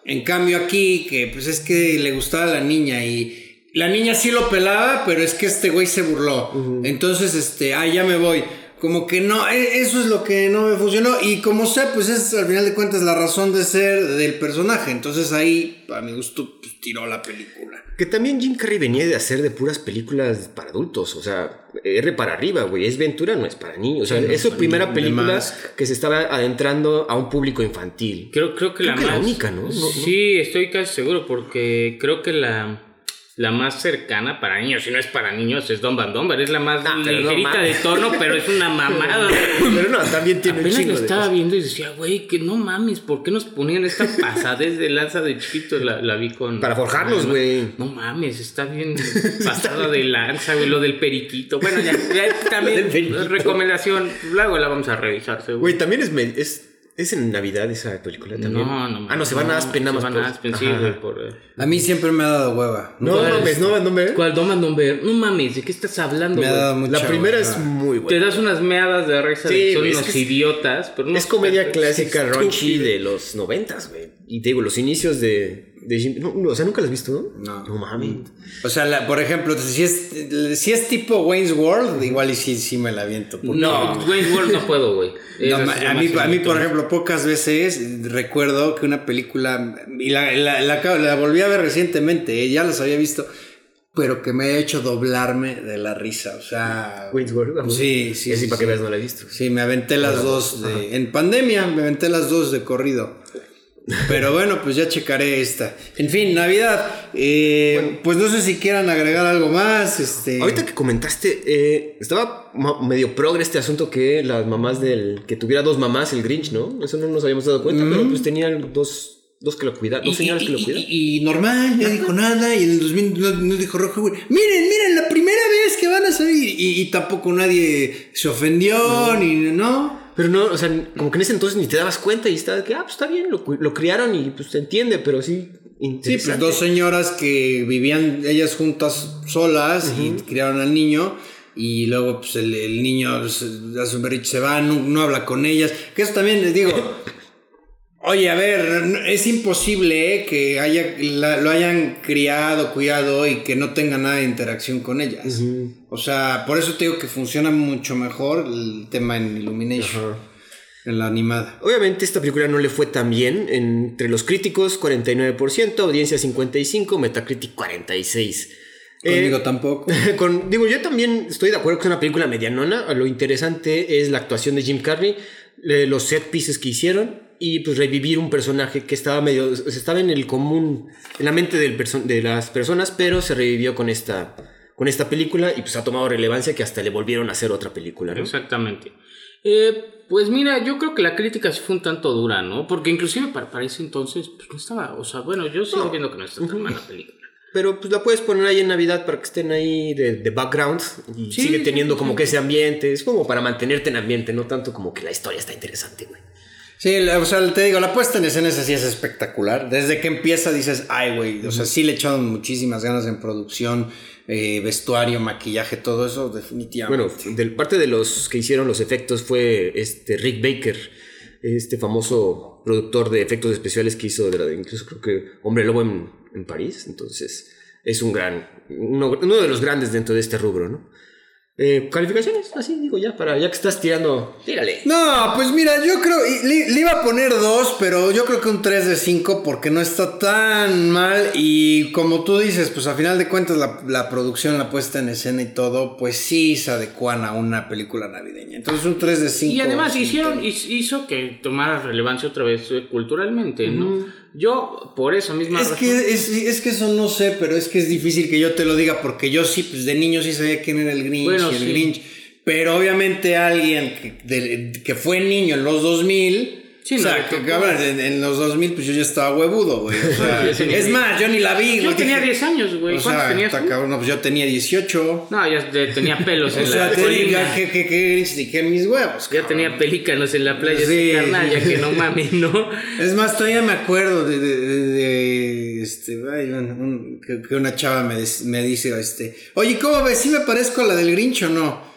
[SPEAKER 1] En cambio aquí, que pues es que le gustaba a la niña y la niña sí lo pelaba, pero es que este güey se burló. Entonces, este, ah, ya me voy. Como que no, e- eso es lo que no me funcionó. Y como sé, pues es al final de cuentas la razón de ser del personaje. Entonces ahí, a mi gusto, pues, tiró la película.
[SPEAKER 2] Que también Jim Carrey venía de hacer de puras películas para adultos. O sea, R para arriba, güey. Es Ventura, no es para niños. O sea,
[SPEAKER 1] Sí,
[SPEAKER 2] es su primera película que se estaba adentrando a un público infantil.
[SPEAKER 3] Creo, creo que
[SPEAKER 2] Creo
[SPEAKER 3] la
[SPEAKER 2] que la única, no.
[SPEAKER 3] Sí, estoy casi seguro porque creo que la, la más cercana para niños, si no es para niños, es Don Van. Es la más
[SPEAKER 2] Ah, no
[SPEAKER 3] ligerita de tono, pero es una mamada.
[SPEAKER 2] Pero no, también tiene un
[SPEAKER 3] Apenas la
[SPEAKER 2] de
[SPEAKER 3] estaba viendo y decía, güey, que no mames, ¿por qué nos ponían esta pasadez de lanza de chiquito? La, la vi con.
[SPEAKER 2] Para forjarnos, güey.
[SPEAKER 3] No mames, está bien pasada de lanza, güey, lo del periquito. Bueno, ya, ya también, recomendación, luego la vamos a revisar.
[SPEAKER 2] Güey, también es, es en Navidad esa película también.
[SPEAKER 3] No, no
[SPEAKER 2] Ah, no, se van a Aspen nada
[SPEAKER 3] se
[SPEAKER 2] más.
[SPEAKER 3] van a
[SPEAKER 2] por-
[SPEAKER 3] Aspen, sí, güey, por... eh,
[SPEAKER 1] A mí siempre me ha dado hueva.
[SPEAKER 2] No,
[SPEAKER 3] ¿Cuál
[SPEAKER 2] mames,
[SPEAKER 3] es?
[SPEAKER 2] no, no me.
[SPEAKER 3] ¿Cuál Doma Dumber? No mames, ¿de qué estás hablando,
[SPEAKER 1] Me ha
[SPEAKER 3] güey?
[SPEAKER 1] dado mucha
[SPEAKER 2] La primera
[SPEAKER 1] hueva.
[SPEAKER 2] es muy
[SPEAKER 3] Te
[SPEAKER 2] buena.
[SPEAKER 3] das unas meadas de risa
[SPEAKER 2] Sí,
[SPEAKER 3] de que son unos
[SPEAKER 2] es-
[SPEAKER 3] idiotas, pero
[SPEAKER 2] Es comedia clásica raunchy de los noventas, güey. Y te digo, los inicios de, de Jim... no, no, o sea, ¿nunca las has visto?
[SPEAKER 1] No.
[SPEAKER 2] No mames.
[SPEAKER 1] O sea, la- por ejemplo, si es, si es tipo Wayne's World, igual y sí, sí me la aviento. porque-
[SPEAKER 3] No, Wayne's World no puedo, güey.
[SPEAKER 1] No, a, mí, a mí, por ejemplo, pocas veces recuerdo que una película, y la, la, la acabo- la volví a ver recientemente, eh, ya las había visto, pero que me ha hecho doblarme de la risa. O sea,
[SPEAKER 2] Wayne's World. vamos.
[SPEAKER 1] Sí, sí,
[SPEAKER 2] así
[SPEAKER 1] sí,
[SPEAKER 2] para que veas, no la he visto.
[SPEAKER 1] sí, me aventé las dos de, en pandemia, me aventé las dos de corrido. Pero bueno, pues ya checaré esta. En fin, Navidad. eh, Pues no sé si quieran agregar algo más. Este...
[SPEAKER 2] Ahorita que comentaste, eh, estaba medio progre este asunto que las mamás del. que tuviera dos mamás el Grinch, ¿no? Eso no nos habíamos dado cuenta, pero pues tenían dos, dos que lo cuidaban, dos
[SPEAKER 1] y,
[SPEAKER 2] que lo cuidan.
[SPEAKER 1] y- y normal, no dijo nada. Y en el 2000 no, no dijo rojo, güey. Miren, miren, la primera vez que van a salir. Y, y tampoco nadie se ofendió, ni no.
[SPEAKER 2] Pero no, o sea, como que en ese entonces ni te dabas cuenta y estaba de que, ah, pues está bien, lo, lo criaron y pues se entiende, pero sí.
[SPEAKER 1] Sí, pues dos señoras que vivían ellas juntas solas y criaron al niño. Y luego, pues el, el niño se- hace un berrinche, se va, no, no habla con ellas. Que eso también les digo. Oye, a ver, es imposible eh, que haya, la- lo hayan criado, cuidado y que no tenga nada de interacción con ellas. O sea, por eso te digo que funciona mucho mejor el tema en Illumination, en la animada.
[SPEAKER 2] Obviamente esta película no le fue tan bien. Entre los críticos, 49%, audiencia 55%, Metacritic 46%. Eh,
[SPEAKER 1] Conmigo tampoco.
[SPEAKER 2] con, digo, yo también estoy de acuerdo que es una película medianona. Lo interesante es la actuación de Jim Carrey, eh, los set pieces que hicieron y pues revivir un personaje que estaba medio, o sea, estaba en el común, en la mente del de las personas, pero se revivió con esta, con esta película y pues ha tomado relevancia que hasta le volvieron a hacer otra película, ¿no?
[SPEAKER 3] Exactamente. Eh, pues mira, yo creo que la crítica sí fue un tanto dura, ¿no? Porque inclusive para, para ese entonces, pues no estaba, o sea, bueno, yo sigo
[SPEAKER 2] No.
[SPEAKER 3] viendo que no está tan mala la película.
[SPEAKER 2] Pero pues la puedes poner ahí en Navidad para que estén ahí de, de background y
[SPEAKER 3] Sí,
[SPEAKER 2] sigue teniendo
[SPEAKER 3] sí,
[SPEAKER 2] como
[SPEAKER 3] sí.
[SPEAKER 2] que ese ambiente. Es como para mantenerte en ambiente, no tanto como que la historia está interesante, güey.
[SPEAKER 1] Sí, o sea, te digo, la puesta en escena sí es espectacular. Desde que empieza dices, ay, güey, o sea, sí le echaron muchísimas ganas en producción, eh, vestuario, maquillaje, todo eso, definitivamente.
[SPEAKER 2] Bueno, de parte de los que hicieron los efectos fue este Rick Baker, este famoso productor de efectos especiales que hizo incluso creo que Hombre Lobo en, en París. Entonces, es un gran, uno de los grandes dentro de este rubro, ¿no? Eh, Calificaciones, así digo ya, para ya que estás tirando, tírale.
[SPEAKER 1] No, pues mira, yo creo, y le, le iba a poner dos, pero yo creo que un 3 de 5 porque no está tan mal y como tú dices, pues a final de cuentas la, la producción, la puesta en escena y todo, pues sí se adecuan a una película navideña. Entonces un 3 de 5.
[SPEAKER 3] Y además hicieron, hiz- hizo que tomara relevancia otra vez eh, culturalmente, ¿no? Yo, por eso misma
[SPEAKER 1] Es
[SPEAKER 3] razón-
[SPEAKER 1] que, es, es que eso no sé, pero es que es difícil que yo te lo diga porque yo sí, pues de niño sí sabía quién era el Grinch
[SPEAKER 3] Bueno,
[SPEAKER 1] y el
[SPEAKER 3] sí.
[SPEAKER 1] Grinch. Pero obviamente alguien que, de- que fue niño en los 2000,
[SPEAKER 3] Sí,
[SPEAKER 1] o sea, que, cabrón, en, en los 2000 pues yo ya estaba huevudo, güey. O sea, es más, yo ni la vi,
[SPEAKER 3] Yo tenía
[SPEAKER 1] dije,
[SPEAKER 3] 10 años, güey.
[SPEAKER 1] O
[SPEAKER 3] ¿Cuántos
[SPEAKER 1] sea,
[SPEAKER 3] tenías
[SPEAKER 1] cabrón, no, pues yo tenía 18.
[SPEAKER 3] No, ya te- tenía pelos
[SPEAKER 1] O
[SPEAKER 3] en
[SPEAKER 1] sea,
[SPEAKER 3] la
[SPEAKER 1] te
[SPEAKER 3] colina.
[SPEAKER 1] que, que, que en mis huevos.
[SPEAKER 3] Ya tenía pelícanos en la playa,
[SPEAKER 1] Sí.
[SPEAKER 3] ese carnal, ya que no mames, ¿no?
[SPEAKER 1] Es más, todavía me acuerdo de, de, de- de, este, ay, un- un- que, que una chava me, des- me dice, este, oye, ¿cómo ves? ¿Sí me parezco a la del Grinch o no?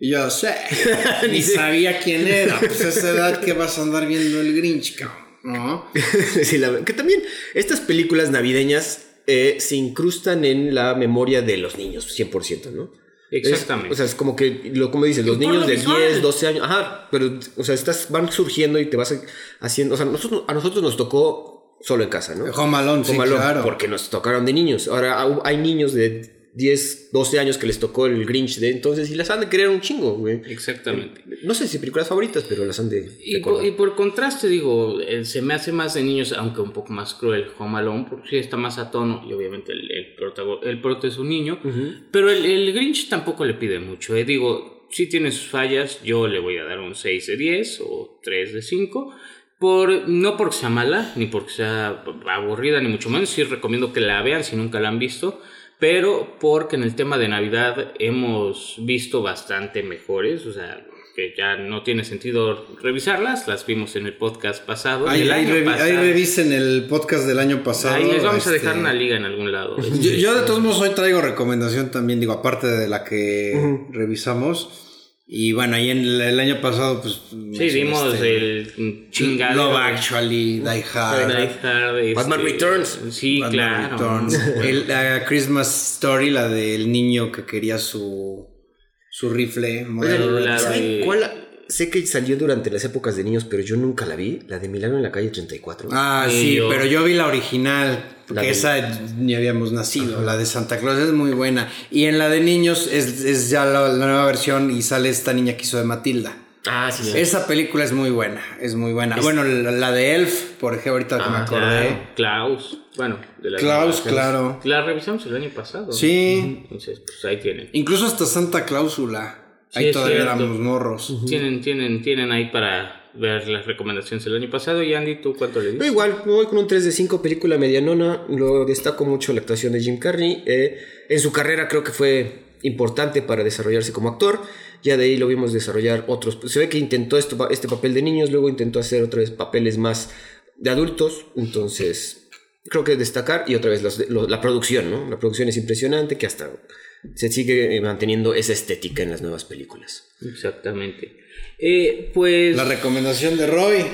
[SPEAKER 1] Y yo, sé, ni sabía quién era. Pues a esa edad que vas a andar viendo el Grinch, cabrón, ¿no?
[SPEAKER 2] Sí, la- que también estas películas navideñas eh, se incrustan en la memoria de los niños, 100%, ¿no?
[SPEAKER 3] Exactamente.
[SPEAKER 2] Es- o sea, es como que, lo, como dices, los niños
[SPEAKER 3] lo
[SPEAKER 2] de
[SPEAKER 3] visual.
[SPEAKER 2] 10, 12 años, ajá, pero, o sea, estás, van surgiendo y te vas haciendo, o sea, nosotros, a nosotros nos tocó solo en casa, ¿no?
[SPEAKER 1] Home Alone, sí,
[SPEAKER 2] Alone,
[SPEAKER 1] claro.
[SPEAKER 2] Porque nos tocaron de niños. Ahora hay niños de 10, 12 años que les tocó el Grinch de entonces y las han de querer un chingo, güey.
[SPEAKER 3] Exactamente.
[SPEAKER 2] No sé si películas favoritas, pero las han de.
[SPEAKER 3] Y por, y por contraste, digo, eh, se me hace más de niños, aunque un poco más cruel, Home Alone, porque sí está más a tono y obviamente el, el, el prota es un niño, pero el, el Grinch tampoco le pide mucho. eh. Digo, sí tiene sus fallas, yo le voy a dar un 6 de 10 o 3 de 5. Por, no porque sea mala, ni porque sea aburrida, ni mucho menos. Sí recomiendo que la vean si nunca la han visto. Pero porque en el tema de Navidad hemos visto bastante mejores. O sea, que ya no tiene sentido revisarlas. Las vimos en el podcast pasado.
[SPEAKER 1] Ahí,
[SPEAKER 3] el
[SPEAKER 1] ahí
[SPEAKER 3] año
[SPEAKER 1] revi-
[SPEAKER 3] pasado.
[SPEAKER 1] ahí revisen el podcast del año pasado.
[SPEAKER 3] Ahí les vamos a
[SPEAKER 1] este,
[SPEAKER 3] dejar una liga en algún lado.
[SPEAKER 1] Yo, yo de todos modos hoy traigo recomendación también, digo, aparte de la que revisamos. Y bueno, ahí en el, el año pasado, pues.
[SPEAKER 3] Sí, vimos
[SPEAKER 1] este,
[SPEAKER 3] el chingado.
[SPEAKER 1] Love Actually, Die Hard.
[SPEAKER 3] Die Hard, este,
[SPEAKER 2] Batman Returns.
[SPEAKER 3] Sí,
[SPEAKER 1] Batman
[SPEAKER 3] claro.
[SPEAKER 1] Returns, el, la Christmas Story, la del niño que quería su, su rifle. modelo
[SPEAKER 3] la
[SPEAKER 1] Red
[SPEAKER 3] de-
[SPEAKER 1] Ryder.
[SPEAKER 2] ¿Saben cuál? Sé que salió durante las épocas de niños, pero yo nunca la vi. La de Milagro en la calle 34.
[SPEAKER 1] Ah, sí,
[SPEAKER 3] yo-
[SPEAKER 1] pero yo vi la original. Porque
[SPEAKER 2] La de-
[SPEAKER 1] esa ni habíamos nacido. La de Santa Claus es muy buena. Y en la de niños es, es ya la, la nueva versión y sale esta niña que hizo de Matilda.
[SPEAKER 2] Ah, sí, sí.
[SPEAKER 1] Esa película es muy buena, es muy buena. Bueno, la, la de Elf, por ejemplo, ahorita que me
[SPEAKER 2] Ah,
[SPEAKER 1] acordé.
[SPEAKER 3] Claro, Klaus. Bueno, de la
[SPEAKER 1] Klaus, claro.
[SPEAKER 3] La revisamos el año pasado.
[SPEAKER 1] Sí,
[SPEAKER 3] Entonces, pues ahí tienen.
[SPEAKER 1] incluso hasta Santa Cláusula.
[SPEAKER 3] Sí,
[SPEAKER 1] Ahí todavía
[SPEAKER 3] cierto.
[SPEAKER 1] éramos morros.
[SPEAKER 3] Tienen, tienen, tienen ahí para ver las recomendaciones del año pasado. Y Andy, ¿tú cuánto le
[SPEAKER 2] Yo
[SPEAKER 3] diste?
[SPEAKER 2] igual, me voy con un 3 de 5, película medianona. Lo destaco mucho la actuación de Jim Carrey. Eh, en su carrera creo que fue importante para desarrollarse como actor. Ya de ahí lo vimos desarrollar otros. Se ve que intentó esto, este papel de niños, luego intentó hacer otra vez papeles más de adultos. Entonces, creo que destacar. Y otra vez los- la producción, ¿no? La producción es impresionante, que hasta se sigue eh, manteniendo esa estética en las nuevas películas.
[SPEAKER 3] Exactamente. Eh, pues
[SPEAKER 1] La recomendación de Roy.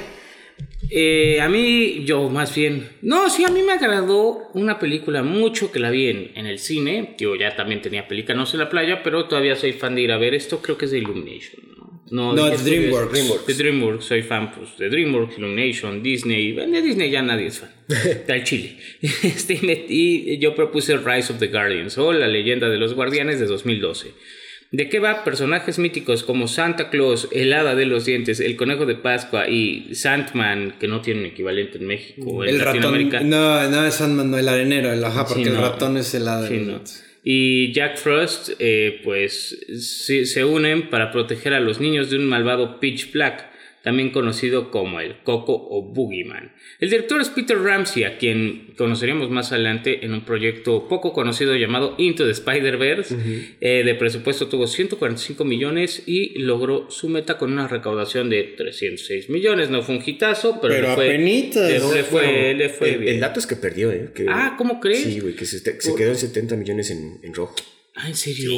[SPEAKER 3] eh, a mí, yo más bien. No, sí, a mí me agradó una película mucho que la vi en, en el cine. Yo ya también tenía pelícanos en la playa, pero todavía soy fan de ir a ver esto. Creo que es de Illumination. No,
[SPEAKER 1] No,
[SPEAKER 3] ¿de
[SPEAKER 1] DreamWorks.
[SPEAKER 3] DreamWorks. De DreamWorks, soy fan pues, de DreamWorks, Illumination, Disney. De Disney ya nadie es fan. Del Chile. Este, y yo propuse Rise of the Guardians o La leyenda de los guardianes de 2012. ¿De qué va? Personajes míticos como Santa Claus, el hada de los dientes, el conejo de Pascua y Sandman, que no tiene un equivalente en México en
[SPEAKER 1] El ratón. No, no es Sandman, no, el arenero, el ajá, porque
[SPEAKER 3] Sí,
[SPEAKER 1] el
[SPEAKER 3] no.
[SPEAKER 1] ratón es el hada.
[SPEAKER 3] Sí, no. Y Jack Frost, eh, pues se, se unen para proteger a los niños de un malvado Pitch Black, también conocido como el Coco o Boogeyman. El director es Peter Ramsey, a quien conoceremos más adelante en un proyecto poco conocido llamado Into the Spider-Verse. Eh, de presupuesto tuvo 145 millones y logró su meta con una recaudación de 306 millones. No fue un hitazo, pero,
[SPEAKER 1] Pero
[SPEAKER 3] le fue, le, le fue, le fue
[SPEAKER 2] el,
[SPEAKER 3] bien.
[SPEAKER 2] el dato es que perdió, ¿eh? Que-
[SPEAKER 3] Ah, ¿cómo crees?
[SPEAKER 2] Sí, güey, que se, se quedó en 70 millones en, en rojo.
[SPEAKER 3] Ah, ¿en serio?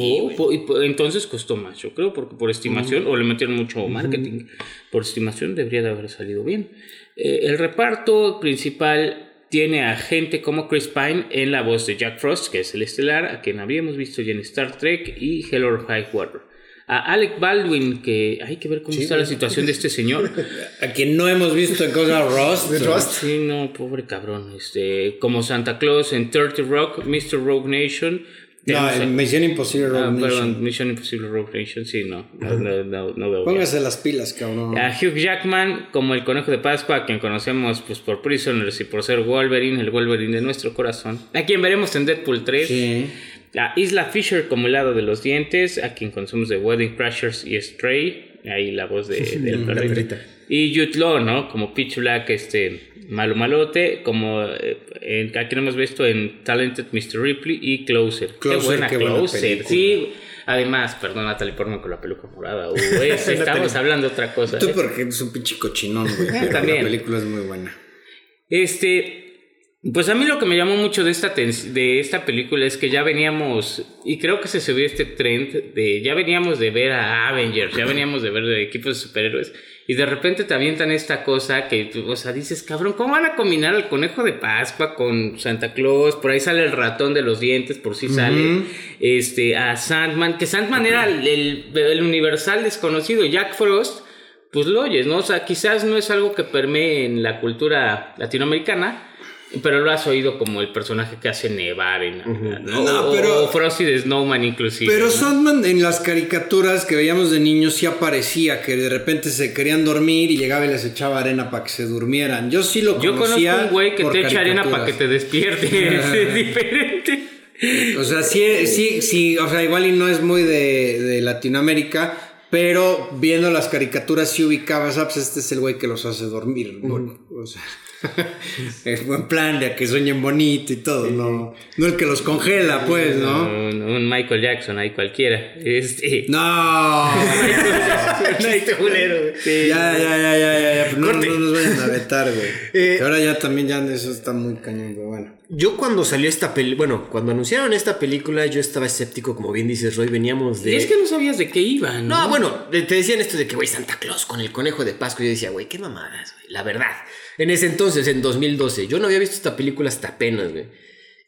[SPEAKER 3] Y po- entonces costó más, yo creo, porque por estimación, o le metieron mucho marketing, por estimación debería de haber salido bien. Eh, el reparto principal tiene a gente como Chris Pine en la voz de Jack Frost, que es el estelar, a quien habíamos visto ya en Star Trek, y Hell or High Water. A Alec Baldwin, que hay que ver cómo está la situación de este señor.
[SPEAKER 1] A quien no hemos visto en cosa Rust.
[SPEAKER 3] Sí, no, pobre cabrón. Este, como Santa Claus en 30 Rock, Mr. Rogue Nation.
[SPEAKER 1] No,
[SPEAKER 3] a-
[SPEAKER 1] en Misión Imposible Rogue
[SPEAKER 3] Ah,
[SPEAKER 1] Nation.
[SPEAKER 3] perdón, Mission Impossible Rogue Nation, sí, no, no, no, no, no veo.
[SPEAKER 1] Póngase las pilas, cabrón.
[SPEAKER 3] A Hugh Jackman como el conejo de Pascua, a quien conocemos pues, por Prisoners y por ser Wolverine, el Wolverine de nuestro corazón, a quien veremos en Deadpool 3.
[SPEAKER 1] Sí.
[SPEAKER 3] A Isla Fisher como el lado de los dientes, a quien conocemos de Wedding Crashers y Stray. ahí la voz de, del perrito. Y Jude Law, ¿no? Como Pitch Black, este, malo malote, como eh, en, aquí lo hemos visto en Talented Mr. Ripley y Closer.
[SPEAKER 1] Closer,
[SPEAKER 3] qué buena
[SPEAKER 1] qué
[SPEAKER 3] Closer, sí. Además, perdón, Natalie Portman con la peluca morada. Uy, estamos hablando de otra cosa.
[SPEAKER 1] Tú
[SPEAKER 3] ¿eh?
[SPEAKER 1] porque eres un pinche cochinón, güey.
[SPEAKER 3] También.
[SPEAKER 1] La película es muy buena.
[SPEAKER 3] Este, pues a mí lo que me llamó mucho de esta, de esta película es que ya veníamos, y creo que se subió este trend de, ya veníamos de ver a Avengers, ya veníamos de ver de equipos de superhéroes, y de repente te avientan esta cosa que, o sea, dices, cabrón, ¿cómo van a combinar al conejo de Pascua con Santa Claus? Por ahí sale el ratón de los dientes, por si sale, este, a Sandman, que Sandman era el, el- el universal desconocido, Jack Frost, pues lo oyes, ¿no? O sea, quizás no es algo que permee en la cultura latinoamericana, pero lo has oído como el personaje que hace nevar en Navidad, ¿no?
[SPEAKER 1] No,
[SPEAKER 3] O-
[SPEAKER 1] pero-
[SPEAKER 3] o Frosty de Snowman inclusive.
[SPEAKER 1] Pero
[SPEAKER 3] ¿no?
[SPEAKER 1] Sandman en las caricaturas que veíamos de niños sí aparecía que de repente se querían dormir y llegaba y les echaba arena para que se durmieran. Yo sí lo
[SPEAKER 3] Yo conozco
[SPEAKER 1] conocía
[SPEAKER 3] un güey que te echa arena para que te despiertes. es diferente.
[SPEAKER 1] O sea, sí, sí, sí, o sea, igual y no es muy de, de Latinoamérica, pero viendo las caricaturas sí ubicabas, ah, pues este es el güey que los hace dormir. ¿no? O sea, es buen plan de a que sueñen bonito y todo, no, no el que los congela, pues, ¿no?
[SPEAKER 3] Un, un Michael Jackson ahí cualquiera. Este.
[SPEAKER 1] No.
[SPEAKER 3] Este culero, güey. Sí.
[SPEAKER 1] Ya, ya, ya, ya, ya, ya. No, no nos vayan a vetar, güey.
[SPEAKER 2] Eh,
[SPEAKER 1] Que ahora ya también ya eso está muy cañón, pero bueno.
[SPEAKER 2] Yo cuando salió esta película, bueno, cuando anunciaron esta película yo estaba escéptico, como bien dices Roy, veníamos de...
[SPEAKER 3] Y es que no sabías de qué iban.
[SPEAKER 2] No, bueno, te decían esto de que, güey, Santa Claus con el conejo de Pascua. Yo decía, güey, qué mamadas, güey, la verdad. En ese entonces, en 2012, yo no había visto esta película hasta apenas, güey.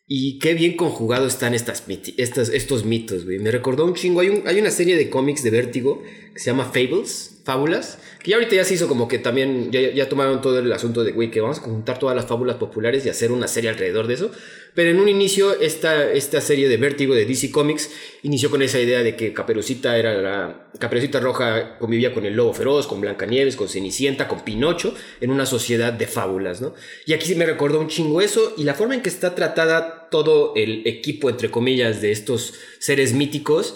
[SPEAKER 2] Y qué bien conjugado están estas, estas, estos mitos, güey. Me recordó un chingo. Hay, un- hay una serie de cómics de Vértigo que se llama Fables, Fábulas, que ya ahorita ya se hizo como que también, ya, ya tomaron todo el asunto de, güey, que vamos a juntar todas las fábulas populares y hacer una serie alrededor de eso. Pero en un inicio, esta, esta serie de Vértigo de DC Comics inició con esa idea de que Caperucita era la. Caperucita Roja convivía con el lobo feroz, con Blancanieves, con Cenicienta, con Pinocho, en una sociedad de fábulas, ¿no? Y aquí sí me recordó un chingo eso y la forma en que está tratada todo el equipo, entre comillas, de estos seres míticos,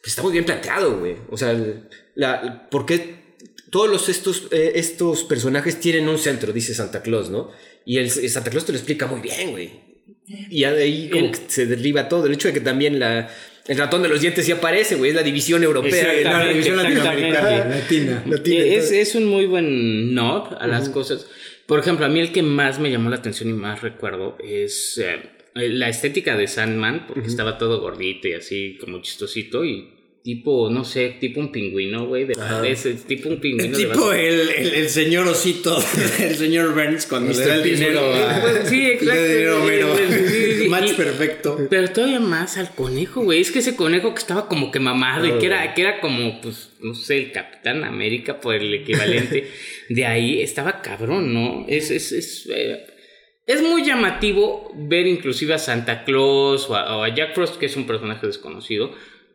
[SPEAKER 2] pues está muy bien planteado, güey. O sea, la, ¿por qué todos los, estos, eh, estos personajes tienen un centro, dice Santa Claus, ¿no? Y el, el Santa Claus te lo explica muy bien, güey. Y ahí como
[SPEAKER 3] El-
[SPEAKER 2] que se derriba todo. El hecho de que también la, el ratón de los dientes sí aparece, güey. Es la división europea.
[SPEAKER 1] La
[SPEAKER 3] exactamente.
[SPEAKER 1] latinoamericana, latina.
[SPEAKER 2] Latina,
[SPEAKER 3] Eh, es,
[SPEAKER 2] entonces-
[SPEAKER 3] es un muy buen nod a las cosas. Por ejemplo, a mí el que más me llamó la atención y más recuerdo es eh, la estética de Sandman, porque estaba todo gordito y así como chistosito y tipo, no sé, tipo un pingüino, güey. de- Es, es tipo un pingüino. de
[SPEAKER 1] Tipo el, el, el señor osito, el señor Burns cuando le da el
[SPEAKER 2] Pitbull.
[SPEAKER 1] dinero a,
[SPEAKER 3] Pues, sí,
[SPEAKER 1] le
[SPEAKER 3] exacto.
[SPEAKER 1] da el dinero.
[SPEAKER 3] Sí, sí, sí.
[SPEAKER 1] Match
[SPEAKER 3] Y-
[SPEAKER 1] perfecto.
[SPEAKER 3] Pero todavía más al conejo, güey. Es que ese conejo que estaba como que mamado y que era, que era como, pues, no sé, el Capitán América por el equivalente de ahí, estaba cabrón, ¿no? Es, es, es, eh, es muy llamativo ver inclusive a Santa Claus o a, o a Jack Frost, que es un personaje desconocido,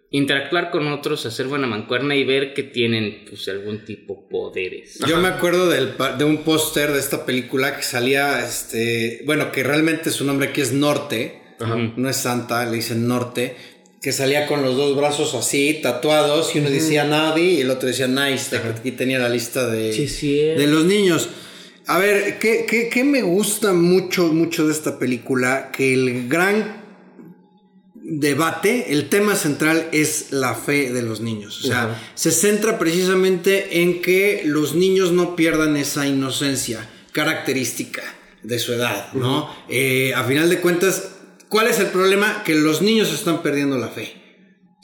[SPEAKER 3] interactuar con otros, hacer buena mancuerna y ver que tienen, pues, algún tipo poderes.
[SPEAKER 1] Yo me acuerdo del, de un póster de esta película que salía, este, bueno, que realmente su nombre aquí es Norte, no es Santa, le dicen Norte, que salía con los dos brazos así, tatuados, y uno decía Navi y el otro decía Nice, aquí tenía la lista de,
[SPEAKER 3] Sí,
[SPEAKER 1] de los niños. A ver, ¿qué, qué, qué me gusta mucho, mucho de esta película? Que el gran debate, el tema central es la fe de los niños. O sea, se centra precisamente en que los niños no pierdan esa inocencia característica de su edad, ¿no? Eh, a final de cuentas, ¿cuál es el problema? Que los niños están perdiendo la fe.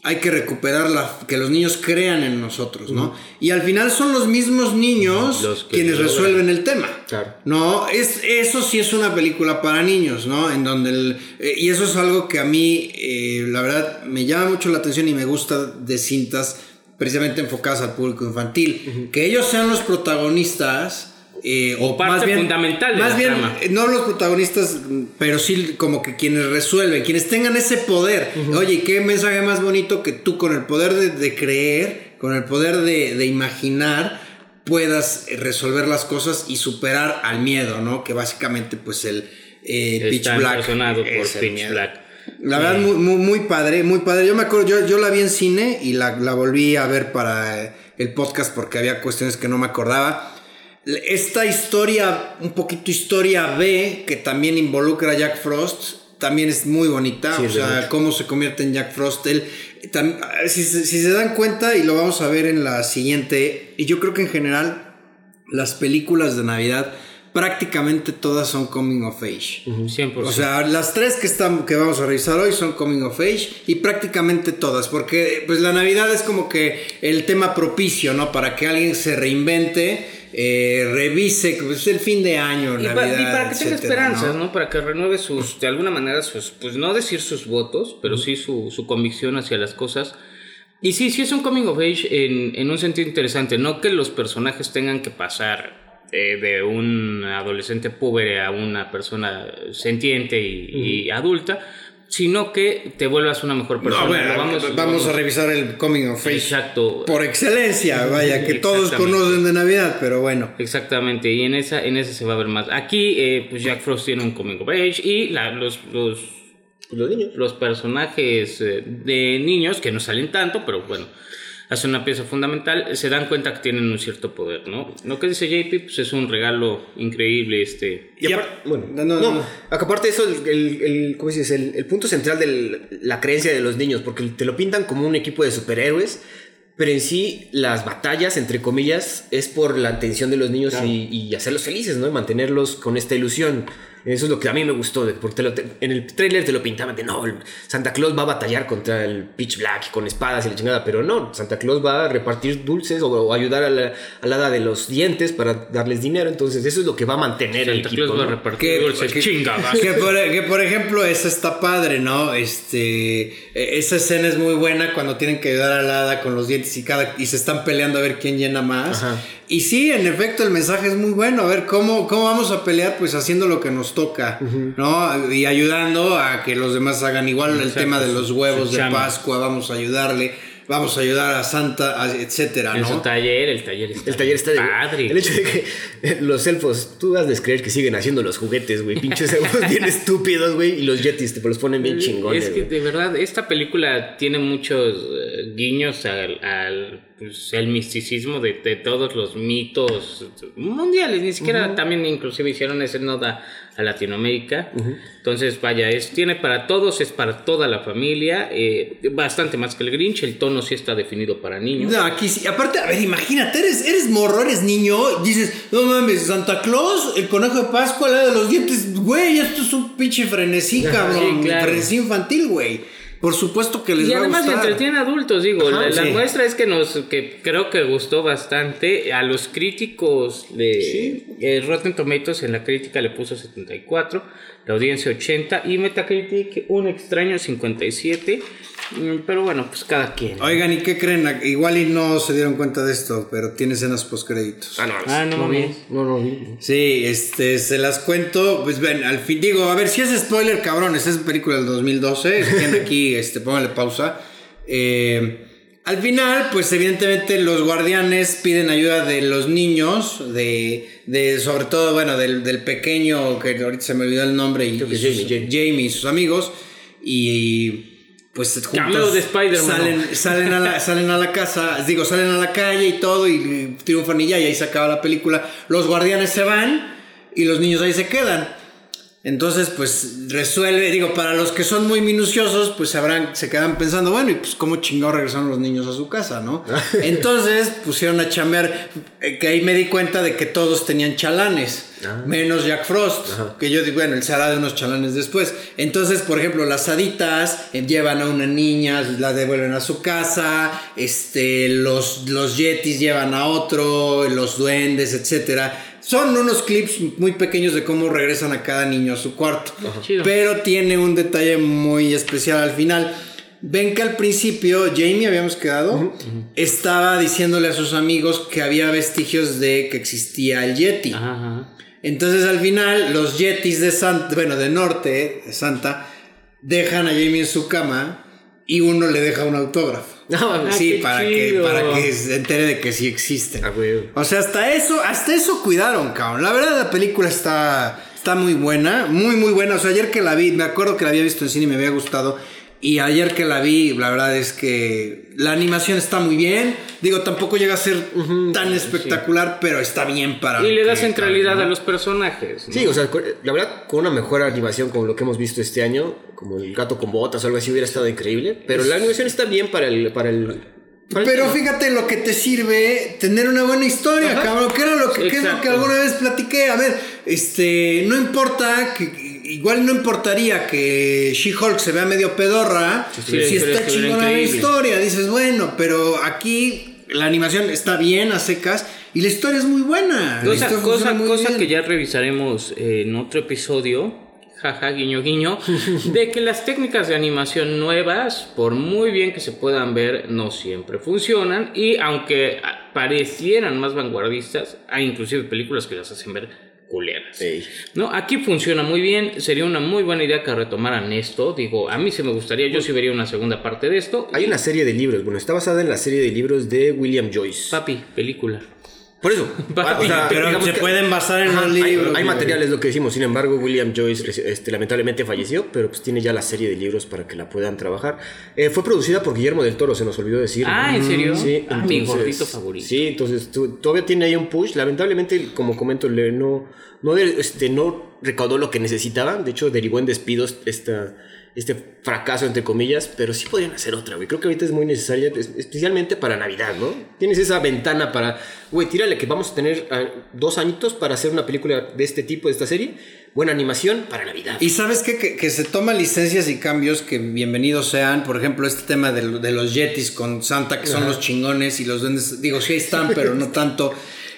[SPEAKER 1] Hay que recuperar la, que los niños crean en nosotros, ¿no? Y al final son los mismos niños
[SPEAKER 3] Los que
[SPEAKER 1] quienes resuelven el tema.
[SPEAKER 2] Claro.
[SPEAKER 1] No, es, eso sí es una película para niños, ¿no? En donde el, eh, y eso es algo que a mí, eh, la verdad, me llama mucho la atención y me gusta de cintas precisamente enfocadas al público infantil. Que ellos sean los protagonistas. Eh,
[SPEAKER 3] O parte fundamental de
[SPEAKER 1] más
[SPEAKER 3] la
[SPEAKER 1] bien,
[SPEAKER 3] trama.
[SPEAKER 1] eh, no los protagonistas, pero sí como que quienes resuelven, quienes tengan ese poder. Oye, qué mensaje más bonito que tú con el poder de, de creer, con el poder de, de imaginar, puedas eh, resolver las cosas y superar al miedo, ¿no? Que básicamente pues el eh, Pitch Black
[SPEAKER 3] por Pitch
[SPEAKER 1] miedo.
[SPEAKER 3] Black.
[SPEAKER 1] La verdad, muy, muy, muy padre, muy padre. Yo me acuerdo, yo, yo la vi en cine y la, la volví a ver para el podcast porque había cuestiones que no me acordaba. Esta historia, un poquito historia B, que también involucra a Jack Frost, también es muy bonita.
[SPEAKER 2] Sí,
[SPEAKER 1] o sea,
[SPEAKER 2] mucho.
[SPEAKER 1] cómo se convierte en Jack Frost. Él, tam- si, se- si se dan cuenta, y lo vamos a ver en la siguiente, y yo creo que en general las películas de Navidad prácticamente todas son coming of age.
[SPEAKER 3] 100%.
[SPEAKER 1] O sea, las tres que, están, que vamos a revisar hoy son Coming of Age y prácticamente todas, porque pues la Navidad es como que el tema propicio, ¿no? Para que alguien se reinvente, eh, revise, pues el fin de año,
[SPEAKER 3] Y, pa-
[SPEAKER 1] Navidad,
[SPEAKER 3] y para que tenga esperanzas, ¿no? Para que renueve sus, de alguna manera, sus, pues no decir sus votos, pero sí su, su convicción hacia las cosas. Y sí, sí es un coming of age en, en un sentido interesante, no que los personajes tengan que pasar eh, de un adolescente pobre a una persona sentiente y, y adulta, sino que te vuelvas una mejor persona.
[SPEAKER 1] No, bueno,
[SPEAKER 3] Lo
[SPEAKER 1] vamos,
[SPEAKER 3] vamos-
[SPEAKER 1] a revisar el Coming of Age.
[SPEAKER 3] Exacto.
[SPEAKER 1] Por excelencia, vaya, que todos
[SPEAKER 3] Exactamente.
[SPEAKER 1] conocen de Navidad, pero bueno.
[SPEAKER 3] Exactamente, y en esa, en ese se va a ver más. Aquí, eh, pues Jack Frost tiene un coming of age y la- los, los,
[SPEAKER 2] Los niños.
[SPEAKER 3] los personajes eh, de niños, que no salen tanto, pero bueno, hacen una pieza fundamental, se dan cuenta que tienen un cierto poder, ¿no? Lo que dice JP, pues es un regalo increíble, este...
[SPEAKER 2] Y
[SPEAKER 1] Y
[SPEAKER 2] apar-
[SPEAKER 1] ap-
[SPEAKER 2] bueno,
[SPEAKER 1] no,
[SPEAKER 2] no,
[SPEAKER 1] no,
[SPEAKER 2] aparte de eso, el, el, el- ¿cómo se dice? El, el punto central de la creencia de los niños, porque te lo pintan como un equipo de superhéroes, pero en sí las batallas, entre comillas, es por la atención de los niños y, y hacerlos felices, ¿no? Y mantenerlos con esta ilusión. Eso es lo que a mí me gustó, de- porque te lo- te- en el tráiler te lo pintaban de, no, el Santa Claus va a batallar contra el Pitch Black con espadas y la chingada, pero no, Santa Claus va a repartir dulces o, o ayudar a la, a la hada de los dientes para darles dinero, entonces eso es lo que va a mantener el
[SPEAKER 3] Santa
[SPEAKER 2] equipo.
[SPEAKER 3] Claus va a
[SPEAKER 2] ¿no?
[SPEAKER 3] repartir
[SPEAKER 1] Que,
[SPEAKER 3] dulces,
[SPEAKER 1] que- que por, que por ejemplo, esa está padre, ¿no? Este, eh, esa escena es muy buena cuando tienen que ayudar a la hada con los dientes y cada y se están peleando a ver quién llena más.
[SPEAKER 2] Ajá.
[SPEAKER 1] Y sí, en efecto, el mensaje es muy bueno. A ver cómo, cómo vamos a pelear, pues haciendo lo que nos toca, ¿no? Y ayudando a que los demás hagan igual el tema de los huevos de. Pascua, vamos a ayudarle, vamos a ayudar a Santa, a- etcétera,
[SPEAKER 3] En su
[SPEAKER 1] ¿no?
[SPEAKER 3] taller, el taller está,
[SPEAKER 2] El taller está de.
[SPEAKER 3] padre.
[SPEAKER 2] El hecho de que los elfos, tú has de creer que siguen haciendo los juguetes, güey. Pinches elfos bien estúpidos, güey. Y los yetis te los ponen bien chingones.
[SPEAKER 3] Es que de verdad, esta película tiene muchos eh, guiños al, al pues, el misticismo de, de todos los mitos mundiales. Ni siquiera también inclusive hicieron ese noda a Latinoamérica. Entonces, vaya, es, tiene para todos, es para toda la familia. eh, bastante más que el Grinch. El tono sí está definido para niños.
[SPEAKER 1] No, aquí sí. Aparte, a ver, imagínate, eres, eres morro, eres niño. Dices, no mames, Santa Claus, el conejo de Pascua, la de los dientes. Güey, esto es un pinche frenesí, cabrón.
[SPEAKER 3] sí, claro.
[SPEAKER 1] Frenesí infantil, güey. Por supuesto que les
[SPEAKER 3] Y
[SPEAKER 1] va a
[SPEAKER 3] además
[SPEAKER 1] gustar.
[SPEAKER 3] entretiene a adultos, digo,
[SPEAKER 1] Ajá,
[SPEAKER 3] la, la
[SPEAKER 1] sí.
[SPEAKER 3] muestra es que nos, que creo que gustó bastante a los críticos de eh, Rotten Tomatoes en la crítica le puso 74, la audiencia 80 y Metacritic un extraño 57, Mm, pero bueno, pues cada quien.
[SPEAKER 1] Oigan, ¿y qué creen? Igual y no se dieron cuenta de esto, pero tiene escenas postcréditos.
[SPEAKER 2] Ah, no,
[SPEAKER 3] Ah, no
[SPEAKER 2] vi.
[SPEAKER 3] mames.
[SPEAKER 2] No, no vi.
[SPEAKER 1] Sí, este, se las cuento, pues ven, al fin, digo, a ver, si es spoiler, cabrones, es película del 2012, si tienen aquí, este, pónganle pausa. Eh, al final, pues evidentemente los guardianes piden ayuda de los niños, de, de sobre todo, bueno, del, del pequeño, que ahorita se me olvidó el nombre, y,
[SPEAKER 2] Jamie, Jamie.
[SPEAKER 1] y sus amigos, y pues juntos
[SPEAKER 3] de Spider-Man.
[SPEAKER 1] salen, salen, a la, salen a la casa, digo, salen a la calle y todo y triunfan y ya, y ahí se acaba la película. Los guardianes se van y los niños ahí se quedan. Entonces, pues resuelve, digo, para los que son muy minuciosos, pues sabrán, se quedan pensando, bueno, y pues cómo chingados regresaron los niños a su casa, ¿no? Entonces pusieron a chambear, eh, que ahí me di cuenta de que todos tenían chalanes, menos Jack Frost, que yo digo, bueno, él se hará de unos chalanes después. Entonces, por ejemplo, las haditas eh, llevan a una niña, la devuelven a su casa, este, los, los yetis llevan a otro, los duendes, etcétera. Son unos clips muy pequeños de cómo regresan a cada niño a su cuarto.
[SPEAKER 3] Chido.
[SPEAKER 1] Pero tiene un detalle muy especial al final. Ven que al principio Jamie habíamos quedado, estaba diciéndole a sus amigos que había vestigios de que existía el Yeti.
[SPEAKER 3] Ajá.
[SPEAKER 1] Entonces al final los Yetis de Santa, bueno, de norte, de Santa, dejan a Jamie en su cama y uno le deja un autógrafo.
[SPEAKER 2] No,
[SPEAKER 1] sí,
[SPEAKER 3] qué
[SPEAKER 1] para que, para que se entere de que sí existen.
[SPEAKER 2] Ah, güey.
[SPEAKER 1] O sea, hasta eso, hasta eso cuidaron, cabrón. La verdad, la película está, está muy buena, muy, muy buena. O sea, ayer que la vi, me acuerdo que la había visto en cine y me había gustado. Y ayer que la vi, la verdad es que la animación está muy bien. Digo, tampoco llega a ser tan espectacular, pero está bien para.
[SPEAKER 3] Y le da centralidad
[SPEAKER 1] cabe,
[SPEAKER 3] a
[SPEAKER 1] ¿no?
[SPEAKER 3] los personajes. ¿no?
[SPEAKER 2] Sí, o sea, la verdad, con una mejor animación como lo que hemos visto este año, como el gato con botas o algo así, hubiera estado increíble. Pero la animación está bien para el. Para el
[SPEAKER 1] Pero fíjate lo que te sirve tener una buena historia,
[SPEAKER 2] Ajá.
[SPEAKER 1] cabrón. Que era lo que, que es lo que alguna vez platiqué. A ver, este, no importa que igual no importaría que She-Hulk se vea medio pedorra
[SPEAKER 3] sí,
[SPEAKER 1] si está chingona la historia. Dices, bueno, pero aquí la animación está bien a secas y la historia es muy buena.
[SPEAKER 3] Cosa, cosa, cosa
[SPEAKER 1] bien.
[SPEAKER 3] que ya revisaremos en otro episodio, jaja, guiño, guiño, de que las técnicas de animación nuevas, por muy bien que se puedan ver, no siempre funcionan. Y aunque parecieran más vanguardistas, hay inclusive películas que las hacen ver culeras. No, aquí funciona muy bien. Sería una muy buena idea que retomaran esto. Digo, a mí se me gustaría, yo sí vería una segunda parte de esto.
[SPEAKER 2] Hay una serie de libros, bueno, está basada en la serie de libros de William Joyce.
[SPEAKER 3] Papi, película.
[SPEAKER 2] Por eso.
[SPEAKER 3] Papi,
[SPEAKER 1] Pero se
[SPEAKER 2] que-
[SPEAKER 1] pueden basar en
[SPEAKER 2] Ajá,
[SPEAKER 1] los
[SPEAKER 2] hay-
[SPEAKER 1] libros.
[SPEAKER 2] Hay, materiales, lo que decimos. Sin embargo, William Joyce este, lamentablemente falleció, pero pues tiene ya la serie de libros para que la puedan trabajar. Eh, fue producida por Guillermo del Toro, se nos olvidó decir.
[SPEAKER 3] Ah, ¿en serio?
[SPEAKER 2] Sí,
[SPEAKER 3] Ah, mi gordito favorito.
[SPEAKER 2] Sí, entonces todavía tiene ahí un push. Lamentablemente, como comento, no, no, este, no recaudó lo que necesitaba. De hecho, derivó en despidos esta, este fracaso, entre comillas. Pero sí podrían hacer otra, güey. Creo que ahorita es muy necesaria, es- especialmente para Navidad, ¿no? Tienes esa ventana para, güey, tírale que vamos a tener ah, dos añitos para hacer una película de este tipo, de esta serie. Buena animación para Navidad.
[SPEAKER 1] Y sabes qué? que, que se toman licencias y cambios que bienvenidos sean. Por ejemplo, este tema de, de los Yetis con Santa, que son los chingones y los duendes. Digo, sí están, pero no tanto.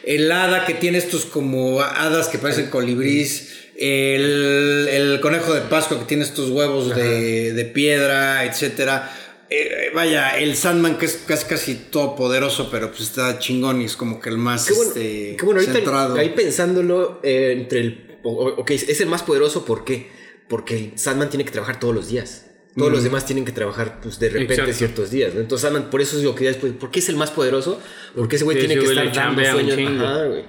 [SPEAKER 1] El hada que tiene estos como hadas que parecen colibrís. El, el conejo de Pascua que tiene estos huevos de, de piedra, etcétera. Eh, vaya, el Sandman que es casi casi todopoderoso, pero pues está chingón y es como que el más
[SPEAKER 2] Qué bueno,
[SPEAKER 1] este,
[SPEAKER 2] qué bueno,
[SPEAKER 1] centrado.
[SPEAKER 2] ahí pensándolo eh, entre el... Ok, es el más poderoso, ¿por qué? Porque el Sandman tiene que trabajar todos los días. Todos los demás tienen que trabajar pues, de repente
[SPEAKER 3] Exacto.
[SPEAKER 2] ciertos días. ¿no? Entonces Sandman, por eso es lo que después, ¿por qué es el más poderoso? Porque ese güey
[SPEAKER 3] Sí,
[SPEAKER 2] tiene
[SPEAKER 3] ese
[SPEAKER 2] que estar dando sueños. Ajá, güey.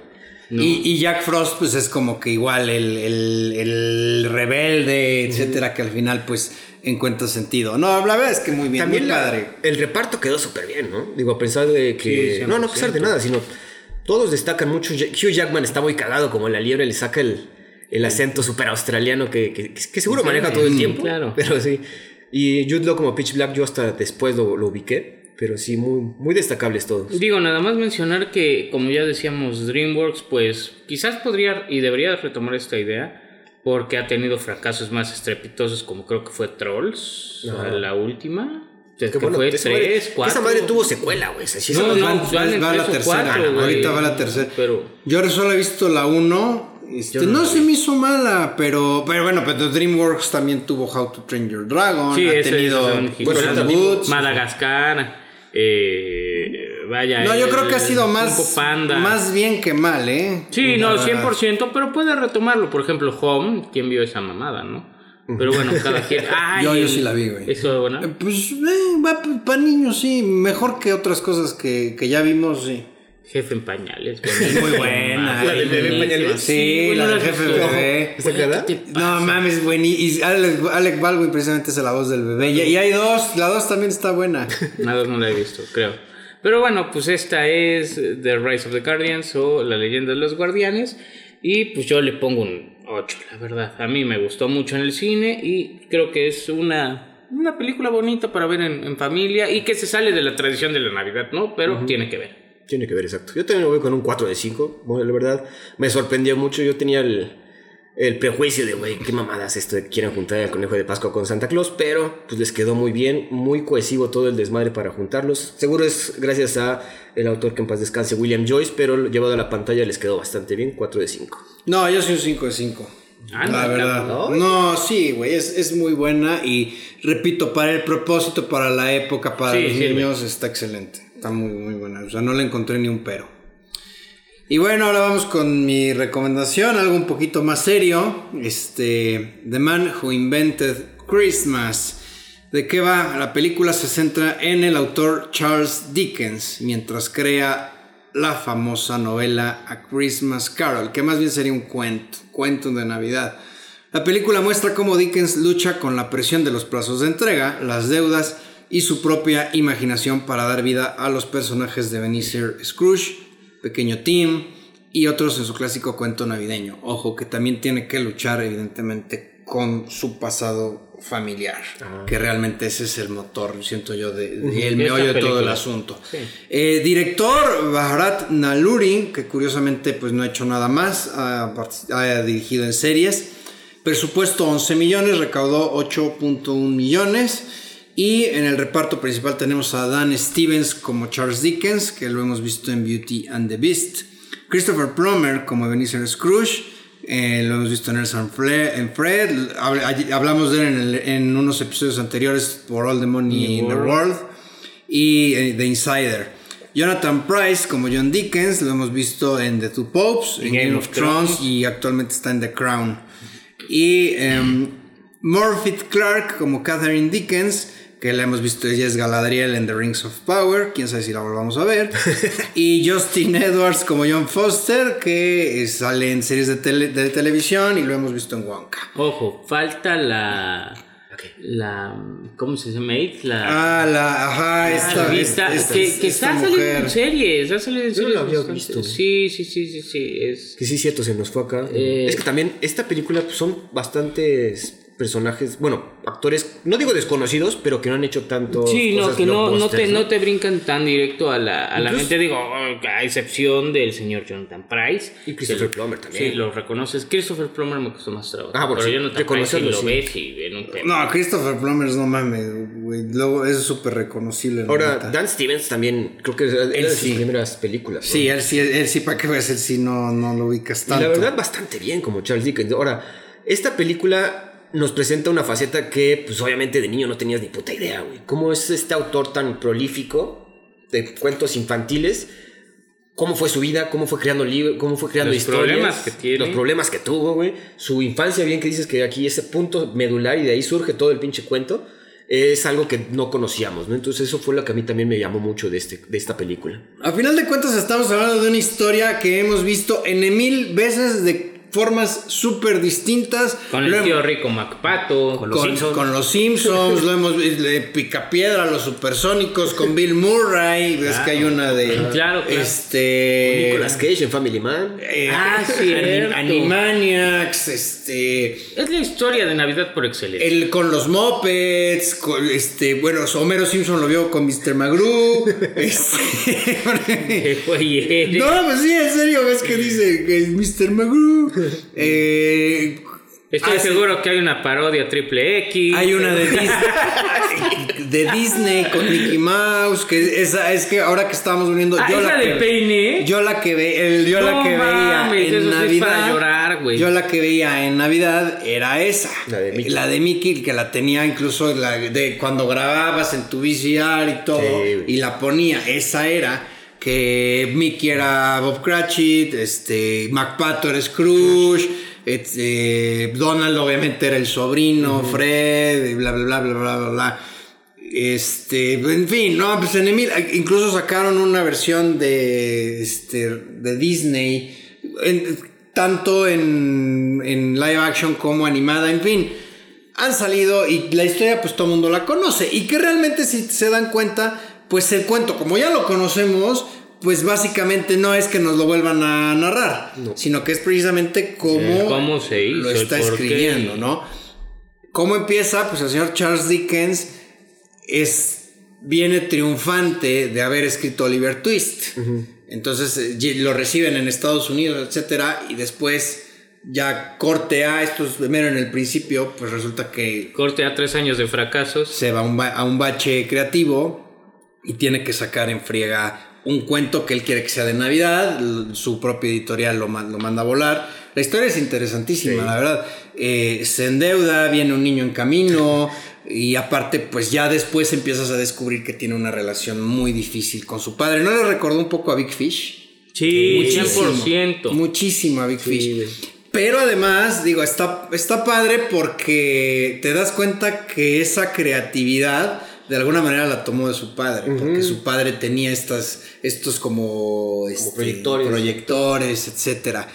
[SPEAKER 1] Y, y Jack Frost, pues es como que igual el, el- el rebelde, etcétera, que al final, pues encuentra sentido. No, la verdad es que muy bien,
[SPEAKER 2] También
[SPEAKER 1] muy
[SPEAKER 2] la-
[SPEAKER 1] padre.
[SPEAKER 2] el reparto quedó súper bien, ¿no? Digo, a pesar de que...
[SPEAKER 3] Sí,
[SPEAKER 2] no, no a pesar de
[SPEAKER 3] 100%.
[SPEAKER 2] nada, sino todos destacan mucho. Hugh Jackman está muy cagado como la liebre, le saca el, el acento súper australiano que, que, que seguro
[SPEAKER 3] Sí,
[SPEAKER 2] maneja todo el
[SPEAKER 3] mm,
[SPEAKER 2] tiempo.
[SPEAKER 3] claro.
[SPEAKER 2] Pero sí. Y Jude Law como Pitch Black yo hasta después lo, lo ubiqué. Pero sí, muy, muy destacables todos.
[SPEAKER 3] Digo, nada más mencionar que, como ya decíamos, DreamWorks, pues quizás podría y debería retomar esta idea, porque ha tenido fracasos más estrepitosos, como creo que fue Trolls,
[SPEAKER 2] Ajá.
[SPEAKER 3] la última. Que,
[SPEAKER 2] Que bueno,
[SPEAKER 3] fue
[SPEAKER 2] esa madre-
[SPEAKER 3] tres, cuatro.
[SPEAKER 2] Esa madre tuvo secuela, güey.
[SPEAKER 3] No, no,
[SPEAKER 1] van-
[SPEAKER 3] van en
[SPEAKER 1] va la
[SPEAKER 3] tres o
[SPEAKER 1] tercera,
[SPEAKER 3] cuatro, güey.
[SPEAKER 1] ahorita va la tercera.
[SPEAKER 3] Pero
[SPEAKER 1] Yo solo he visto la 1. Este,
[SPEAKER 3] no
[SPEAKER 1] no
[SPEAKER 3] la
[SPEAKER 1] se me hizo mala, pero, pero bueno, pero DreamWorks también tuvo How to Train Your Dragon.
[SPEAKER 3] Sí,
[SPEAKER 1] ha tenido Boots.
[SPEAKER 3] Madagascar, eh, vaya.
[SPEAKER 1] No, yo
[SPEAKER 3] el-
[SPEAKER 1] creo que ha sido
[SPEAKER 3] Kung
[SPEAKER 1] más,
[SPEAKER 3] Panda.
[SPEAKER 1] más bien que mal, ¿eh?
[SPEAKER 3] Sí, no,
[SPEAKER 1] verdad.
[SPEAKER 3] 100%, pero puede retomarlo. Por ejemplo, Home, ¿quién vio esa mamada, no? Pero bueno, cada quien. Ay,
[SPEAKER 1] Yo- yo sí la vi, güey.
[SPEAKER 3] ¿Eso buena?
[SPEAKER 1] Eh, Pues, eh, para niños, sí. Mejor que otras cosas que, que ya vimos, sí.
[SPEAKER 3] Jefe en pañales.
[SPEAKER 1] Es muy buena.
[SPEAKER 2] ¿La del bebé en
[SPEAKER 1] Sí,
[SPEAKER 2] pañales?
[SPEAKER 1] Sí, la del
[SPEAKER 3] la
[SPEAKER 1] jefe bebé. No mames, buenísimo. Y Alec, Alec Baldwin precisamente es la voz del bebé. Y, y hay dos, la dos también está buena.
[SPEAKER 3] Nada, no la he visto, creo. Pero bueno, pues esta es The Rise of the Guardians o La leyenda de los guardianes. Y pues yo le pongo un 8, la verdad. A mí me gustó mucho en el cine y creo que es una, una película bonita para ver en, en familia y que se sale de la tradición de la Navidad, ¿no? Pero tiene que ver.
[SPEAKER 2] Tiene que ver, exacto. Yo también lo voy con un 4 de 5. Bueno, la verdad, me sorprendió mucho. Yo tenía el, el prejuicio de, güey, qué mamadas esto de que quieren juntar al conejo de Pascua con Santa Claus. Pero, pues les quedó muy bien, muy cohesivo todo el desmadre para juntarlos. Seguro es gracias a el autor que en paz descanse, William Joyce, pero llevado a la pantalla les quedó bastante bien. 4 de 5.
[SPEAKER 1] No, yo soy un 5 de 5.
[SPEAKER 3] Ah,
[SPEAKER 1] la
[SPEAKER 3] no,
[SPEAKER 1] verdad.
[SPEAKER 2] cabrón.
[SPEAKER 1] No, sí, güey, es, es muy buena y repito, para el propósito, para la época, para
[SPEAKER 3] Sí,
[SPEAKER 1] los
[SPEAKER 3] sirve.
[SPEAKER 1] niños, está excelente. Está muy, muy buena. O sea, no le encontré ni un pero. Y bueno, ahora vamos con mi recomendación, algo un poquito más serio. Este, The Man Who Invented Christmas. ¿De qué va? La película se centra en el autor Charles Dickens, mientras crea la famosa novela A Christmas Carol, que más bien sería un cuento, cuento de Navidad. La película muestra cómo Dickens lucha con la presión de los plazos de entrega, las deudas y su propia imaginación para dar vida a los personajes de Benicio Scrooge, Pequeño Tim y otros en su clásico cuento navideño. Ojo, que también tiene que luchar evidentemente con su pasado familiar,
[SPEAKER 3] Ah.
[SPEAKER 1] que realmente ese es el motor, siento yo, de, de- el meollo de todo el asunto.
[SPEAKER 3] Sí.
[SPEAKER 1] Eh, director Bharat Naluri, que curiosamente pues no ha hecho nada más, ha, ha dirigido en series. Presupuesto 11 millones, recaudó 8.1 millones. Y en el reparto principal tenemos a Dan Stevens como Charles Dickens, que lo hemos visto en Beauty and the Beast. Christopher Plummer como Ebenezer Scrooge, eh, lo hemos visto en Fle- en Fred. Hablamos de él en, el- en unos episodios anteriores por All the Money in the World y eh, The Insider. Jonathan Price como John Dickens, lo hemos visto en The Two Popes, en Game, of, Thrones, y actualmente está en The Crown. Y Morphy Clark como Catherine Dickens, que la hemos visto, ella es Galadriel en The Rings of Power, quién sabe si la volvamos a ver. y Justin Edwards como John Foster, que sale en series de, tele- de televisión y lo hemos visto en Wonka.
[SPEAKER 3] Ojo, falta la. La. ¿Cómo se llama? La.
[SPEAKER 1] Ah, la, ajá, esta,
[SPEAKER 3] Vista,
[SPEAKER 1] esta-
[SPEAKER 3] que,
[SPEAKER 1] esta
[SPEAKER 3] que está saliendo en series, ha salido en
[SPEAKER 2] Yo no
[SPEAKER 3] series.
[SPEAKER 2] había
[SPEAKER 3] bastante.
[SPEAKER 2] visto.
[SPEAKER 3] Sí, sí, sí, sí, sí. Es,
[SPEAKER 2] Que sí, cierto, se nos fue acá.
[SPEAKER 3] Eh,
[SPEAKER 2] es que también esta película pues, son bastantes personajes, bueno, actores, no digo desconocidos, pero que no han hecho tanto.
[SPEAKER 3] Sí, no, que no, no, te, no te brincan tan directo a la, a la mente. Digo, a excepción del señor Jonathan Price.
[SPEAKER 2] Y Christopher Plummer también.
[SPEAKER 3] Sí, lo reconoces. Christopher Plummer me costó más trabajo.
[SPEAKER 2] Ah, bueno,
[SPEAKER 3] pero
[SPEAKER 2] sí,
[SPEAKER 3] Jonathan Price lo
[SPEAKER 2] sí.
[SPEAKER 3] ves y en un tema.
[SPEAKER 1] No, Christopher Plummer no mames, güey. Luego es súper reconocible.
[SPEAKER 2] Ahora,
[SPEAKER 1] neta.
[SPEAKER 2] Dan Stevens también, creo que era de sus
[SPEAKER 1] sí.
[SPEAKER 2] primeras películas. ¿no?
[SPEAKER 1] Sí, él sí, él sí, para que veas, él sí no, no lo ubicas
[SPEAKER 2] Y
[SPEAKER 1] tanto.
[SPEAKER 2] la verdad, bastante bien como Charles Dickens. Ahora, esta película nos presenta una faceta que, pues obviamente de niño no tenías ni puta idea, güey. ¿Cómo es este autor tan prolífico de cuentos infantiles? ¿Cómo fue su vida? ¿Cómo fue creando libros? ¿Cómo fue creando
[SPEAKER 3] Los
[SPEAKER 2] historias?
[SPEAKER 3] problemas que tiene.
[SPEAKER 2] Los problemas que tuvo, güey. Su infancia, bien que dices que aquí ese punto medular y de ahí surge todo el pinche cuento. Es algo que no conocíamos, ¿no? Entonces eso fue lo que a mí también me llamó mucho de, este, de esta película.
[SPEAKER 1] A final de cuentas estamos hablando de una historia que hemos visto en mil veces de formas súper distintas.
[SPEAKER 3] Con el
[SPEAKER 1] Lo
[SPEAKER 3] tío rico Macpato.
[SPEAKER 2] Con los
[SPEAKER 1] con,
[SPEAKER 2] Simpsons.
[SPEAKER 1] con los Simpsons, lo hemos visto, de Picapiedra, los supersónicos, con Bill Murray, ves que hay una de...
[SPEAKER 3] Claro, claro.
[SPEAKER 1] Este...
[SPEAKER 2] Nicolas Cage en Family Man.
[SPEAKER 1] eh,
[SPEAKER 3] Ah, cierto.
[SPEAKER 1] Animaniacs, este...
[SPEAKER 3] Es la historia de Navidad por excelencia.
[SPEAKER 1] El, con los Muppets, con, este, bueno, Homero Simpson lo vio con Mr. Magoo. este, no, pues sí, en serio, ves que dice que es Mr. Magoo. Eh,
[SPEAKER 3] Estoy
[SPEAKER 1] hace-
[SPEAKER 3] seguro que hay una parodia triple X.
[SPEAKER 1] Hay una de Disney, de Disney con Mickey Mouse, que esa es que ahora que estábamos viendo
[SPEAKER 3] Ah,
[SPEAKER 1] yo
[SPEAKER 3] ¿es
[SPEAKER 1] la
[SPEAKER 3] la de
[SPEAKER 1] que,
[SPEAKER 3] peine?
[SPEAKER 1] yo la que ve, el- yo la
[SPEAKER 3] No
[SPEAKER 1] que veía
[SPEAKER 3] mames,
[SPEAKER 1] en
[SPEAKER 3] sí es
[SPEAKER 1] Navidad,
[SPEAKER 3] para llorar, güey.
[SPEAKER 1] yo la que veía en Navidad era esa,
[SPEAKER 2] La de Mickey.
[SPEAKER 1] la de Mickey que la tenía incluso la de cuando grababas en tu VCR y todo
[SPEAKER 2] Sí,
[SPEAKER 1] y la ponía, esa era que Mickey era Bob Cratchit, este MacPato era Scrooge, este, Donald obviamente era el sobrino, Fred, bla bla bla bla bla bla bla. Este, en fin, no, pues en Emil, incluso sacaron una versión de, este, de Disney, en- tanto en, en live action como animada, en fin, han salido y la historia pues todo el mundo la conoce y que realmente si se dan cuenta, pues el cuento, como ya lo conocemos, pues básicamente no es que nos lo vuelvan a narrar, sino que es precisamente cómo,
[SPEAKER 3] El cómo se hizo,
[SPEAKER 1] lo está
[SPEAKER 3] qué.
[SPEAKER 1] escribiendo, ¿no? ¿Cómo empieza? Pues el señor Charles Dickens es, viene triunfante de haber escrito Oliver Twist. Entonces eh, lo reciben en Estados Unidos, etcétera, y después ya corte a estos, primero en el principio, pues resulta que
[SPEAKER 3] Corte a tres años de fracasos.
[SPEAKER 1] se va a un, ba- a un bache creativo y tiene que sacar en friega un cuento que él quiere que sea de Navidad, su propia editorial lo, ma- lo manda a volar. La historia es interesantísima, la verdad. Eh, se endeuda, viene un niño en camino y aparte pues ya después empiezas a descubrir que tiene una relación muy difícil con su padre. ¿No le recordó un poco a Big Fish?
[SPEAKER 3] Sí,
[SPEAKER 1] Muchísimo.
[SPEAKER 3] 100%.
[SPEAKER 1] Muchísimo a Big Fish. Pero además, digo, está, está padre porque te das cuenta que esa creatividad de alguna manera la tomó de su padre. Porque su padre tenía estas, estos como, este,
[SPEAKER 2] proyectores.
[SPEAKER 1] proyectores, etcétera.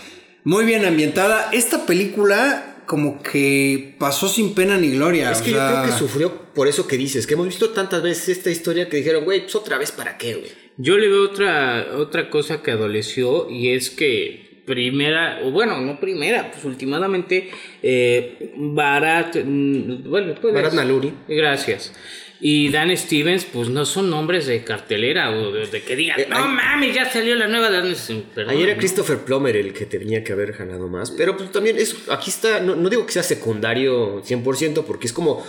[SPEAKER 1] Muy bien ambientada. Esta película, como que pasó sin pena ni gloria.
[SPEAKER 2] Es
[SPEAKER 1] o
[SPEAKER 2] que yo
[SPEAKER 1] sea,
[SPEAKER 2] creo que sufrió por eso que dices, que hemos visto tantas veces esta historia que dijeron, güey, pues otra vez para qué, güey.
[SPEAKER 3] Yo le veo otra, otra cosa que adoleció y es que primera, o bueno, no primera, pues últimamente eh, Barat, mm, bueno, puedes-
[SPEAKER 2] Bharat Naluri.
[SPEAKER 3] Gracias. Y Dan Stevens, pues no son nombres de cartelera o de, de que digan,
[SPEAKER 2] Eh,
[SPEAKER 3] no mames, ya salió la nueva Dan Stevens. Perdón,
[SPEAKER 2] Ayer era. Christopher Plummer el que tenía que haber ganado más, pero pues también es, aquí está, no, no digo que sea secundario 100% porque es como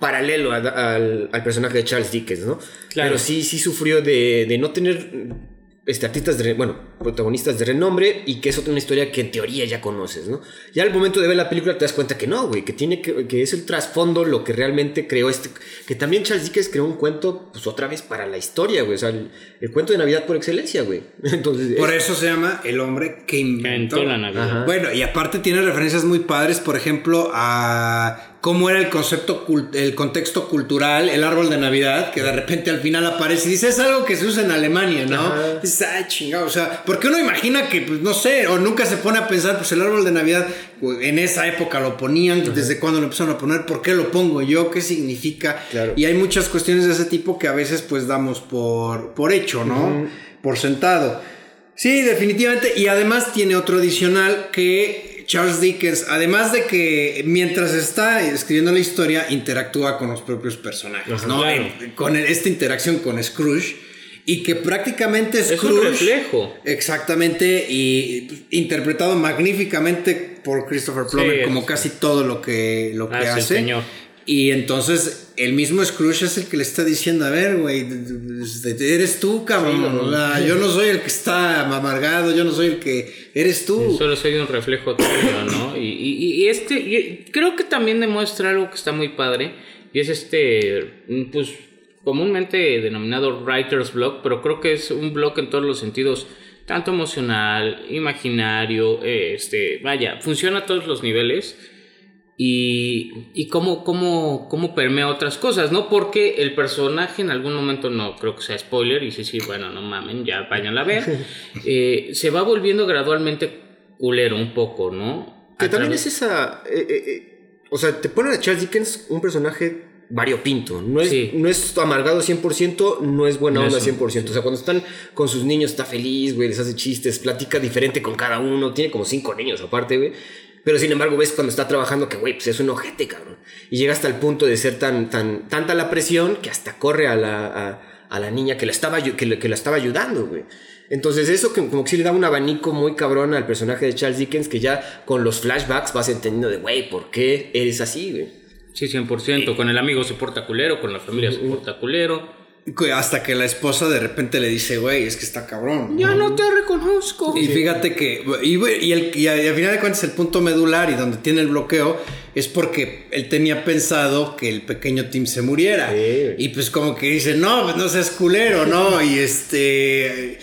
[SPEAKER 2] paralelo a- al, al personaje de Charles Dickens, ¿no?
[SPEAKER 3] Claro.
[SPEAKER 2] Pero sí, sí sufrió de, de no tener este, artistas, de, bueno, protagonistas de renombre y que es otra una historia que en teoría ya conoces, ¿no? Ya al momento de ver la película te das cuenta que no, güey, que tiene que, que es el trasfondo lo que realmente creó este, que también Charles Dickens creó un cuento, pues otra vez para la historia, güey, o sea, el, el cuento de Navidad por excelencia, güey. Entonces,
[SPEAKER 1] Por
[SPEAKER 2] es-
[SPEAKER 1] eso se llama El hombre que
[SPEAKER 3] Que
[SPEAKER 1] inventó.
[SPEAKER 3] inventó la Navidad.
[SPEAKER 2] Ajá.
[SPEAKER 1] Bueno, y aparte tiene referencias muy padres, por ejemplo, a cómo era el concepto, el contexto cultural, el árbol de Navidad, que de repente al final aparece y dice, es algo que se usa en Alemania, ¿no?
[SPEAKER 2] Ajá.
[SPEAKER 1] Dices, ay, chingado, o sea, porque uno imagina que, pues, no sé, o nunca se pone a pensar, pues el árbol de Navidad, pues, en esa época lo ponían, desde cuándo lo empezaron a poner, por qué lo pongo yo, qué significa.
[SPEAKER 2] Claro.
[SPEAKER 1] Y hay muchas cuestiones de ese tipo que a veces, pues, damos por, por hecho, ¿no? Por sentado. Sí, definitivamente. Y además tiene otro adicional que Charles Dickens, además de que mientras está escribiendo la historia, interactúa con los propios personajes,
[SPEAKER 3] Ajá,
[SPEAKER 1] ¿no?
[SPEAKER 3] claro.
[SPEAKER 1] Con esta interacción con Scrooge. Y que prácticamente
[SPEAKER 3] Es un
[SPEAKER 1] Scrooge.
[SPEAKER 3] reflejo.
[SPEAKER 1] Exactamente. Y interpretado magníficamente por Christopher Plummer,
[SPEAKER 3] Sí,
[SPEAKER 1] como casi todo lo que, lo que
[SPEAKER 3] Hace el
[SPEAKER 1] hace.
[SPEAKER 3] señor.
[SPEAKER 1] Y entonces el mismo Scrooge es el que le está diciendo, a ver, güey, d- eres tú, cabrón. Yo no soy el que está amargado, yo no soy el que eres tú.
[SPEAKER 3] Solo soy un reflejo tuyo, ¿no? Y, y- y este, y creo que también demuestra algo que está muy padre, y es este, mm, pues, comúnmente denominado writer's block, pero creo que es un block en todos los sentidos, tanto emocional, imaginario, eh, este, vaya, funciona a todos los niveles. Y, y cómo, cómo, cómo permea otras cosas, ¿no? Porque el personaje en algún momento, no creo que sea spoiler, y sí, sí, bueno, no mamen, ya vayan a ver, eh, se va volviendo gradualmente culero un poco, ¿no?
[SPEAKER 2] Que
[SPEAKER 3] A
[SPEAKER 2] también es esa. eh, eh, o sea, te ponen a Charles Dickens un personaje variopinto. No es,
[SPEAKER 3] Sí.
[SPEAKER 2] no es amargado 100%, no es buena onda
[SPEAKER 3] es
[SPEAKER 2] 100%. O sea, cuando están con sus niños está feliz, güey, les hace chistes, platica diferente con cada uno. Tiene como cinco niños aparte, güey. Pero sin embargo, ves cuando está trabajando que, güey, pues es un ojete, cabrón. Y llega hasta el punto de ser tan, tan, tanta la presión que hasta corre a la, a, a la niña que la estaba, que, que la estaba ayudando, güey. Entonces eso que, como que sí le da un abanico muy cabrón al personaje de Charles Dickens que ya con los flashbacks vas entendiendo de, güey, ¿por qué eres así, güey?
[SPEAKER 3] Sí, 100%. Con el amigo se porta culero, con la familia se porta culero.
[SPEAKER 1] Hasta que la esposa de repente le dice, güey, es que está cabrón.
[SPEAKER 3] Ya no te reconozco.
[SPEAKER 1] Y fíjate que, y, el, y, a- y al final de cuentas el punto medular y donde tiene el bloqueo es porque él tenía pensado que el pequeño Tim se muriera.
[SPEAKER 2] Sí.
[SPEAKER 1] Y pues como que dice, no, pues no seas culero, ¿no? Y este...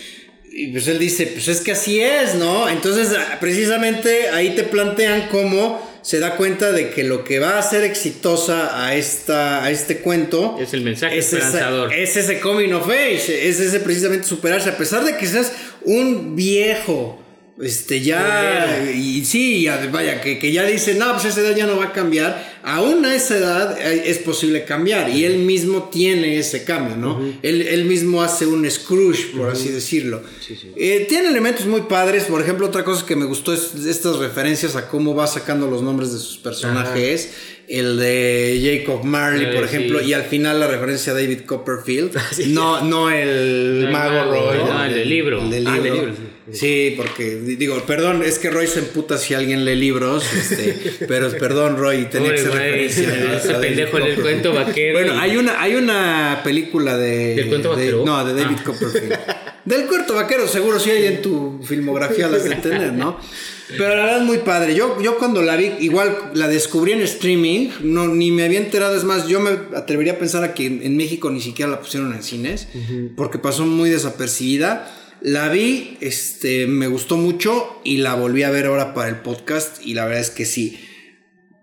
[SPEAKER 1] Y pues él dice, pues es que así es, ¿no? Entonces ah, precisamente ahí te plantean cómo se da cuenta de que lo que va a hacer exitosa a, esta, a este cuento
[SPEAKER 3] Es el mensaje
[SPEAKER 1] es, esa- es ese coming of age, es ese precisamente superarse, a pesar de que seas un viejo, este ya, y sí, ya- vaya, que, que ya dice, no, pues esa edad ya no va a cambiar, aún a esa edad eh, es posible cambiar, y él mismo tiene ese cambio, ¿no? él, él mismo hace un Scrooge, por así decirlo. Eh, tiene elementos muy padres, por ejemplo, otra cosa que me gustó es estas referencias a cómo va sacando los nombres de sus personajes. El de Jacob Marley, por ejemplo, y al final la referencia a David Copperfield.
[SPEAKER 2] Sí.
[SPEAKER 1] No, no el
[SPEAKER 3] No
[SPEAKER 1] mago Roy.
[SPEAKER 3] no, el del libro.
[SPEAKER 1] El del
[SPEAKER 2] Ah, el del
[SPEAKER 1] libro. Sí, porque di- digo, perdón, es que Roy se emputa si alguien lee libros, este, pero perdón, Roy, tenía que ser referencia.
[SPEAKER 3] ese pendejo
[SPEAKER 1] Copperfield.
[SPEAKER 3] cuento vaquero.
[SPEAKER 1] Bueno, hay una, hay una película de.
[SPEAKER 3] ¿Del cuento
[SPEAKER 1] de-
[SPEAKER 3] vaquero?
[SPEAKER 1] no, de David
[SPEAKER 3] Ah.
[SPEAKER 1] Copperfield. Del cuento vaquero, seguro sí hay en tu filmografía las de tener, ¿no? Pero la verdad es muy padre. Yo, yo cuando la vi, igual la descubrí en streaming, no, ni me había enterado. Es más, yo me atrevería a pensar a que en, en México ni siquiera la pusieron en cines, porque pasó muy desapercibida. La vi, este, me gustó mucho y la volví a ver ahora para el podcast y la verdad es que sí.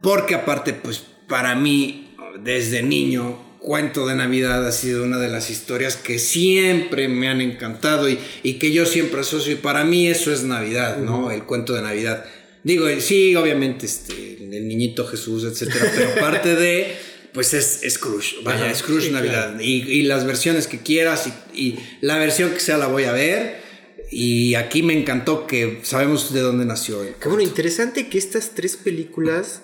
[SPEAKER 1] Porque aparte, pues para mí, desde niño, Cuento de Navidad ha sido una de las historias que siempre me han encantado y, y que yo siempre asocio. Y para mí eso es Navidad, ¿no? El cuento de Navidad. Digo, sí, obviamente, este, el niñito Jesús, etcétera, pero aparte de, pues es Scrooge, vaya,
[SPEAKER 2] Ajá,
[SPEAKER 1] Scrooge
[SPEAKER 2] sí,
[SPEAKER 1] Navidad. Y, y las versiones que quieras y, y la versión que sea la voy a ver. Y aquí me encantó que sabemos de dónde nació él.
[SPEAKER 2] Qué bueno, interesante que estas tres películas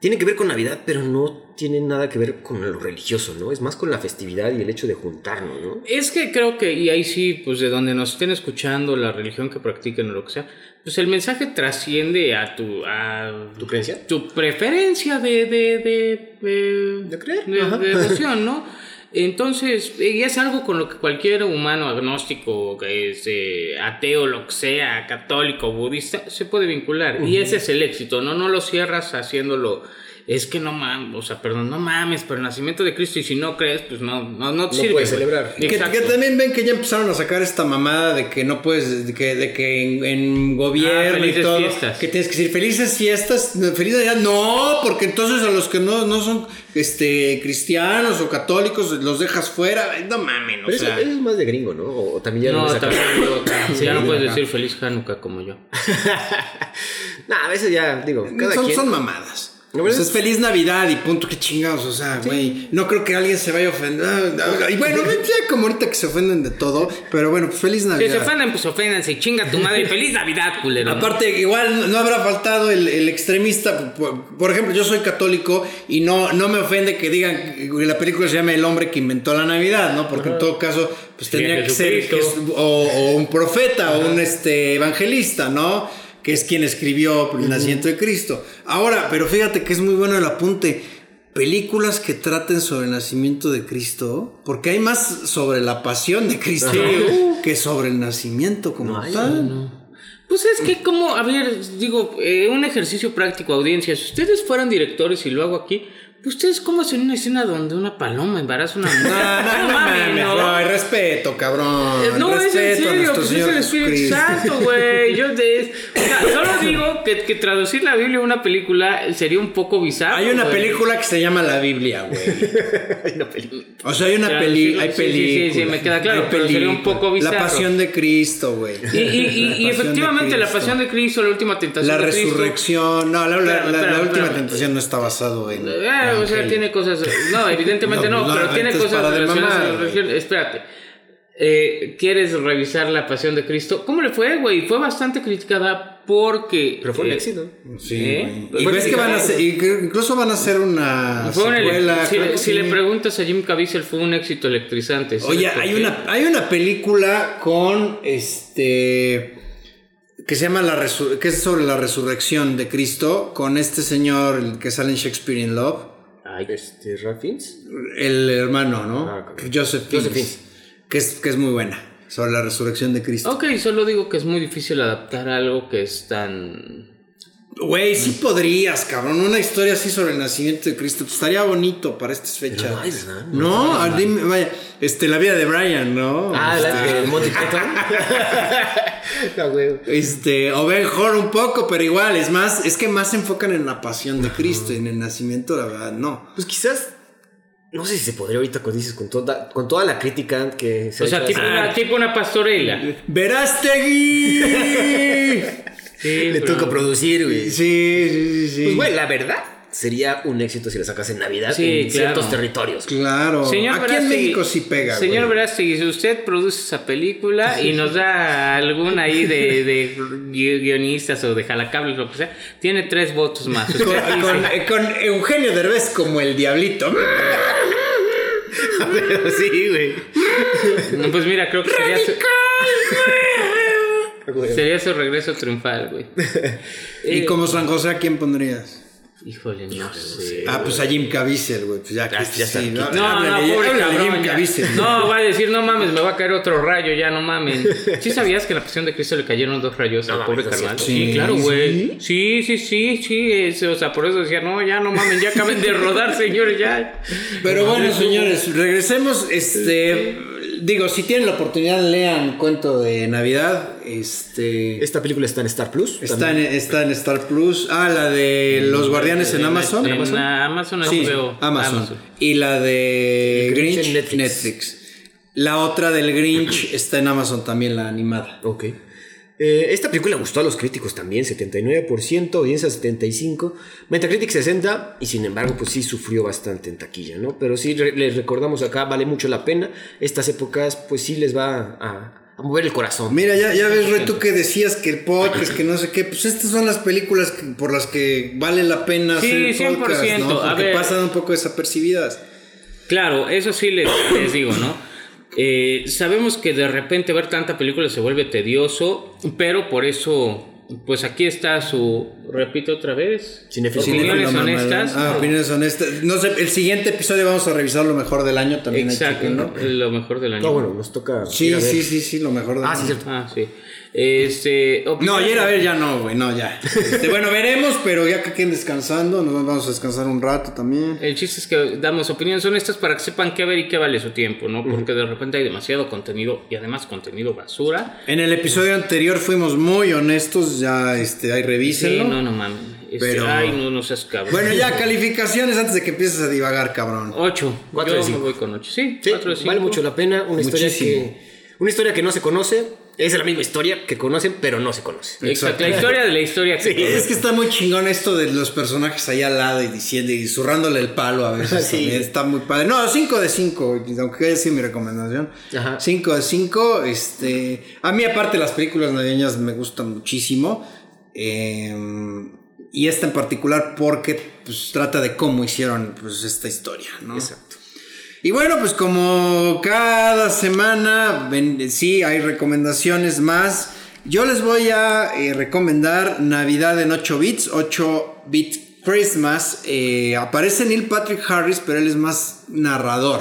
[SPEAKER 2] tienen que ver con Navidad, pero no tienen nada que ver con lo religioso, ¿no? Es más con la festividad y el hecho de juntarnos, ¿no?
[SPEAKER 3] Es que creo que, y ahí sí, pues de donde nos estén escuchando, la religión que practiquen o lo que sea, pues el mensaje trasciende a tu, a
[SPEAKER 2] ¿Tu creencia?
[SPEAKER 3] tu preferencia de, de, de, de,
[SPEAKER 2] De creer,
[SPEAKER 3] de-
[SPEAKER 2] ajá.
[SPEAKER 3] de devoción, ¿no? Entonces, y es algo con lo que cualquier humano agnóstico, que es eh, ateo, lo que sea, católico, budista, se puede vincular. Y ese es el éxito, ¿no? No lo cierras haciéndolo. Es que no mames, o sea, perdón, no mames, pero el nacimiento de Cristo, y si no crees, pues no, no, no te
[SPEAKER 2] No
[SPEAKER 3] sirve.
[SPEAKER 2] puedes celebrar.
[SPEAKER 1] Que, también ven que ya empezaron a sacar esta mamada de que no puedes, de que, de que en, en gobierno
[SPEAKER 3] Ah,
[SPEAKER 1] y
[SPEAKER 3] felices
[SPEAKER 1] todo,
[SPEAKER 3] fiestas.
[SPEAKER 1] que tienes que decir felices fiestas, feliz Navidad, no, porque entonces a los que no, no son este, cristianos o católicos los dejas fuera, no mames, o
[SPEAKER 2] eso,
[SPEAKER 1] sea,
[SPEAKER 2] eso es más de gringo, ¿no? O también ya
[SPEAKER 3] No,
[SPEAKER 2] sacaron.
[SPEAKER 3] también digo,
[SPEAKER 2] Sí,
[SPEAKER 3] ya no puedes decir feliz Hanukkah como yo.
[SPEAKER 2] Nah, a veces ya, digo, cada
[SPEAKER 1] son,
[SPEAKER 2] quien.
[SPEAKER 1] son mamadas. Pues es feliz Navidad y punto, qué chingados, o sea, güey. No creo que alguien se vaya a ofender. Ah, Y bueno, ya como ahorita que se ofenden de todo, pero bueno, pues feliz
[SPEAKER 3] Si se
[SPEAKER 1] Navidad.
[SPEAKER 3] ofenden, pues oféndanse, chinga tu madre. Feliz Navidad, culero. ¿no?
[SPEAKER 1] Aparte, igual no- habrá faltado el, el extremista. Por, por ejemplo, yo soy católico y no, no me ofende que digan que la película se llama El hombre que inventó la Navidad, ¿no? Porque en todo caso, pues
[SPEAKER 3] Sí,
[SPEAKER 1] tendría que ser o un profeta o un este, evangelista, ¿no? Que es quien escribió el nacimiento de Cristo. Ahora, pero fíjate que es muy bueno el apunte. Películas que traten sobre el nacimiento de Cristo, porque hay más sobre la pasión de Cristo que sobre el nacimiento como
[SPEAKER 2] No
[SPEAKER 1] tal.
[SPEAKER 3] Pues es que como, a ver, digo, eh, un ejercicio práctico, audiencia. Si ustedes fueran directores y lo hago aquí, ustedes cómo hacen una escena donde una paloma embaraza a una mujer.
[SPEAKER 1] No, no, no mames, no, hay respeto, cabrón.
[SPEAKER 3] Eh, No, es en
[SPEAKER 1] respeto
[SPEAKER 3] serio, pues es el Espíritu
[SPEAKER 1] Jesucristo.
[SPEAKER 3] Santo, güey. Yo de, o sea, solo digo que, que traducir la Biblia a una película sería un poco bizarro.
[SPEAKER 1] Hay una
[SPEAKER 3] güey.
[SPEAKER 1] película que se llama La Biblia, güey.
[SPEAKER 2] Hay una película.
[SPEAKER 1] O sea, hay una peli,
[SPEAKER 3] sí,
[SPEAKER 1] hay
[SPEAKER 3] sí, sí,
[SPEAKER 1] película.
[SPEAKER 3] sí, sí, me queda claro, pero sería un
[SPEAKER 1] película.
[SPEAKER 3] poco bizarro.
[SPEAKER 1] La pasión de Cristo, güey.
[SPEAKER 3] Y, y- y- y efectivamente, la
[SPEAKER 1] Cristo.
[SPEAKER 3] pasión de Cristo, la última tentación
[SPEAKER 1] La
[SPEAKER 3] de Cristo.
[SPEAKER 1] resurrección. No, la, la- la- la última tentación no está basado en.
[SPEAKER 3] Eh, o sea, tiene cosas. No, evidentemente no, pero tiene cosas relacionadas a la religión. Espérate. Eh, ¿Quieres revisar la pasión de Cristo? ¿Cómo le fue, güey? Fue bastante criticada porque.
[SPEAKER 2] Pero fue un
[SPEAKER 3] eh,
[SPEAKER 2] éxito.
[SPEAKER 1] Sí,
[SPEAKER 3] ¿Eh?
[SPEAKER 1] Y ves que van a que incluso van a hacer una
[SPEAKER 3] fue un ele-
[SPEAKER 1] secuela.
[SPEAKER 3] si,
[SPEAKER 1] que
[SPEAKER 3] si le preguntas a Jim Caviezel, fue un éxito electrizante. ¿sabes
[SPEAKER 1] Oye, hay una, hay una película con este que se llama la Resur- que es sobre la resurrección de Cristo con este señor que sale en Shakespeare in Love,
[SPEAKER 2] Este, Ralph Fiennes.
[SPEAKER 1] el hermano, ¿no?
[SPEAKER 2] Ah.
[SPEAKER 1] Joseph
[SPEAKER 2] Joseph
[SPEAKER 1] Fiennes, que es que es muy buena sobre la resurrección de Cristo.
[SPEAKER 3] Ok, solo digo que es muy difícil adaptar algo que es tan.
[SPEAKER 1] Güey, sí podrías, cabrón, una historia así sobre el nacimiento de Cristo, pues, estaría bonito para estas fechas.
[SPEAKER 2] no hay.
[SPEAKER 1] No, ah, dime, vaya, este la vida de Brian, ¿no?
[SPEAKER 2] Ah,
[SPEAKER 1] Este,
[SPEAKER 2] la de Monty Python. No.
[SPEAKER 1] Este, o Ben Hur un poco, pero igual, es más, es que más se enfocan en la pasión de Cristo y en el nacimiento, la verdad, no.
[SPEAKER 2] Pues quizás. No sé si se podría ahorita con dices con toda, con toda la crítica que se
[SPEAKER 3] O sea, tipo una, tipo una pastorela.
[SPEAKER 1] ¡Verástegui!
[SPEAKER 3] Sí,
[SPEAKER 2] le
[SPEAKER 3] pero-
[SPEAKER 2] toca producir, güey.
[SPEAKER 1] sí, sí, sí, sí.
[SPEAKER 2] Pues, güey, la verdad sería un éxito si la sacas en Navidad
[SPEAKER 3] Sí,
[SPEAKER 2] en
[SPEAKER 3] claro.
[SPEAKER 2] ciertos territorios.
[SPEAKER 1] Claro.
[SPEAKER 3] Señor
[SPEAKER 1] Aquí en México sí pega,
[SPEAKER 3] Señor. Verástegui, si usted produce esa película y nos da alguna ahí de, de gui- guionistas o de jalacables, lo que sea, tiene tres votos más.
[SPEAKER 1] Con,
[SPEAKER 3] dice-
[SPEAKER 1] con- eh, con Eugenio Derbez como el diablito.
[SPEAKER 2] Pero sí, güey.
[SPEAKER 3] No, pues mira, creo que sería
[SPEAKER 2] Güey.
[SPEAKER 3] sería su regreso triunfal, güey.
[SPEAKER 1] ¿Y
[SPEAKER 3] Eh,
[SPEAKER 1] como San José a quién pondrías?
[SPEAKER 3] Híjole, no sé.
[SPEAKER 1] Ah, pues a Jim Caviezel, güey. Pues ya,
[SPEAKER 2] ya está.
[SPEAKER 1] sí,
[SPEAKER 2] No,
[SPEAKER 3] No,
[SPEAKER 1] háblale,
[SPEAKER 3] no, pobre cabrón.
[SPEAKER 1] Jim
[SPEAKER 3] ya.
[SPEAKER 1] Caviezel.
[SPEAKER 3] No, va a decir, no mames, me va a caer otro rayo, ya no mames. ¿Sí sabías que en la pasión de Cristo le cayeron dos rayos
[SPEAKER 2] No
[SPEAKER 3] al pobre. Sí,
[SPEAKER 1] Sí,
[SPEAKER 3] claro, güey. Sí, sí, sí, sí. es- o sea, por eso decía, no, ya no mames, ya acaben de rodar, señores, ya.
[SPEAKER 1] Pero bueno, señores, regresemos. Este, digo, si tienen la oportunidad, lean Cuento de Navidad. Este,
[SPEAKER 2] Esta película está en Star Plus.
[SPEAKER 1] está en, está en Star Plus. Ah, la de Los Guardianes en Amazon.
[SPEAKER 3] En
[SPEAKER 1] Amazon.
[SPEAKER 3] Amazon,
[SPEAKER 1] Sí,
[SPEAKER 3] HBO.
[SPEAKER 1] Amazon. Y la de
[SPEAKER 2] El Grinch
[SPEAKER 1] Grinch,
[SPEAKER 2] en
[SPEAKER 1] Netflix.
[SPEAKER 2] Netflix.
[SPEAKER 1] La otra del Grinch está en Amazon también, la animada.
[SPEAKER 2] Ok. Eh, esta película gustó a los críticos también, 79%, audiencia 75%, Metacritic 60% y sin embargo pues sí sufrió bastante en taquilla, ¿no? Pero sí re- les recordamos acá, vale mucho la pena, estas épocas pues sí les va a, a mover el corazón.
[SPEAKER 1] Mira, ya, ya ves, Roy, tú que decías que el podcast, que no sé qué, pues estas son las películas que- por las que vale la pena
[SPEAKER 3] Sí,
[SPEAKER 1] hacer podcast,
[SPEAKER 3] 100%,
[SPEAKER 1] ¿no?
[SPEAKER 3] a
[SPEAKER 1] Porque
[SPEAKER 3] ver.
[SPEAKER 1] pasan un poco desapercibidas.
[SPEAKER 3] Claro, eso sí les, les digo, ¿no? Eh, sabemos que de repente ver tanta película se vuelve tedioso, pero por eso, pues aquí está su, repito otra vez, opiniones honestas.
[SPEAKER 1] Ah, opiniones honestas. No sé, el siguiente episodio vamos a revisar lo mejor del año también.
[SPEAKER 3] Exacto,
[SPEAKER 1] chequenlo.
[SPEAKER 3] lo mejor del año.
[SPEAKER 2] No, bueno, nos toca...
[SPEAKER 1] Sí, sí, sí, sí, lo mejor del
[SPEAKER 2] Ah,
[SPEAKER 1] año.
[SPEAKER 2] sí, cierto.
[SPEAKER 3] Ah, sí. Este,
[SPEAKER 1] No, ayer a ver ya no, güey, no, ya. Este, bueno, veremos, pero ya que queden descansando, nos vamos a descansar un rato también.
[SPEAKER 3] El chiste es que damos opiniones honestas para que sepan qué ver y qué vale su tiempo, ¿no? Porque de repente hay demasiado contenido y además contenido basura.
[SPEAKER 1] En el episodio anterior fuimos muy honestos, ya este, ahí
[SPEAKER 3] Sí,
[SPEAKER 1] revísenlo.
[SPEAKER 3] no, no mames. Este,
[SPEAKER 1] Pero-
[SPEAKER 3] Ay, no, no seas cabrón.
[SPEAKER 1] Bueno, ya calificaciones antes de que empieces a divagar, cabrón.
[SPEAKER 3] 8.
[SPEAKER 2] Cuatro
[SPEAKER 3] Yo
[SPEAKER 2] de cinco.
[SPEAKER 3] me voy con 8. Sí,
[SPEAKER 2] Sí,
[SPEAKER 3] 4 de 5.
[SPEAKER 2] vale mucho la pena, una historia que... Una historia que no se conoce, es la misma historia que conocen, pero no se conoce.
[SPEAKER 3] Exacto. La historia de la historia que
[SPEAKER 2] Sí,
[SPEAKER 1] Es que está muy chingón esto de los personajes ahí al lado y diciendo y zurrándole el palo a veces.
[SPEAKER 2] Sí.
[SPEAKER 1] Está muy padre. No, 5 de 5, aunque haya sido mi recomendación.
[SPEAKER 2] Ajá.
[SPEAKER 1] 5 de 5. Este, a mí, aparte, las películas navideñas me gustan muchísimo. Eh, y esta en particular porque pues, trata de cómo hicieron pues, esta historia, ¿no?
[SPEAKER 2] Exacto.
[SPEAKER 1] Y bueno, pues como cada semana, ven- sí, hay recomendaciones más. Yo les voy a eh, recomendar Navidad en 8 bits, 8 bit Christmas. Eh, aparece Neil Patrick Harris, pero él es más narrador.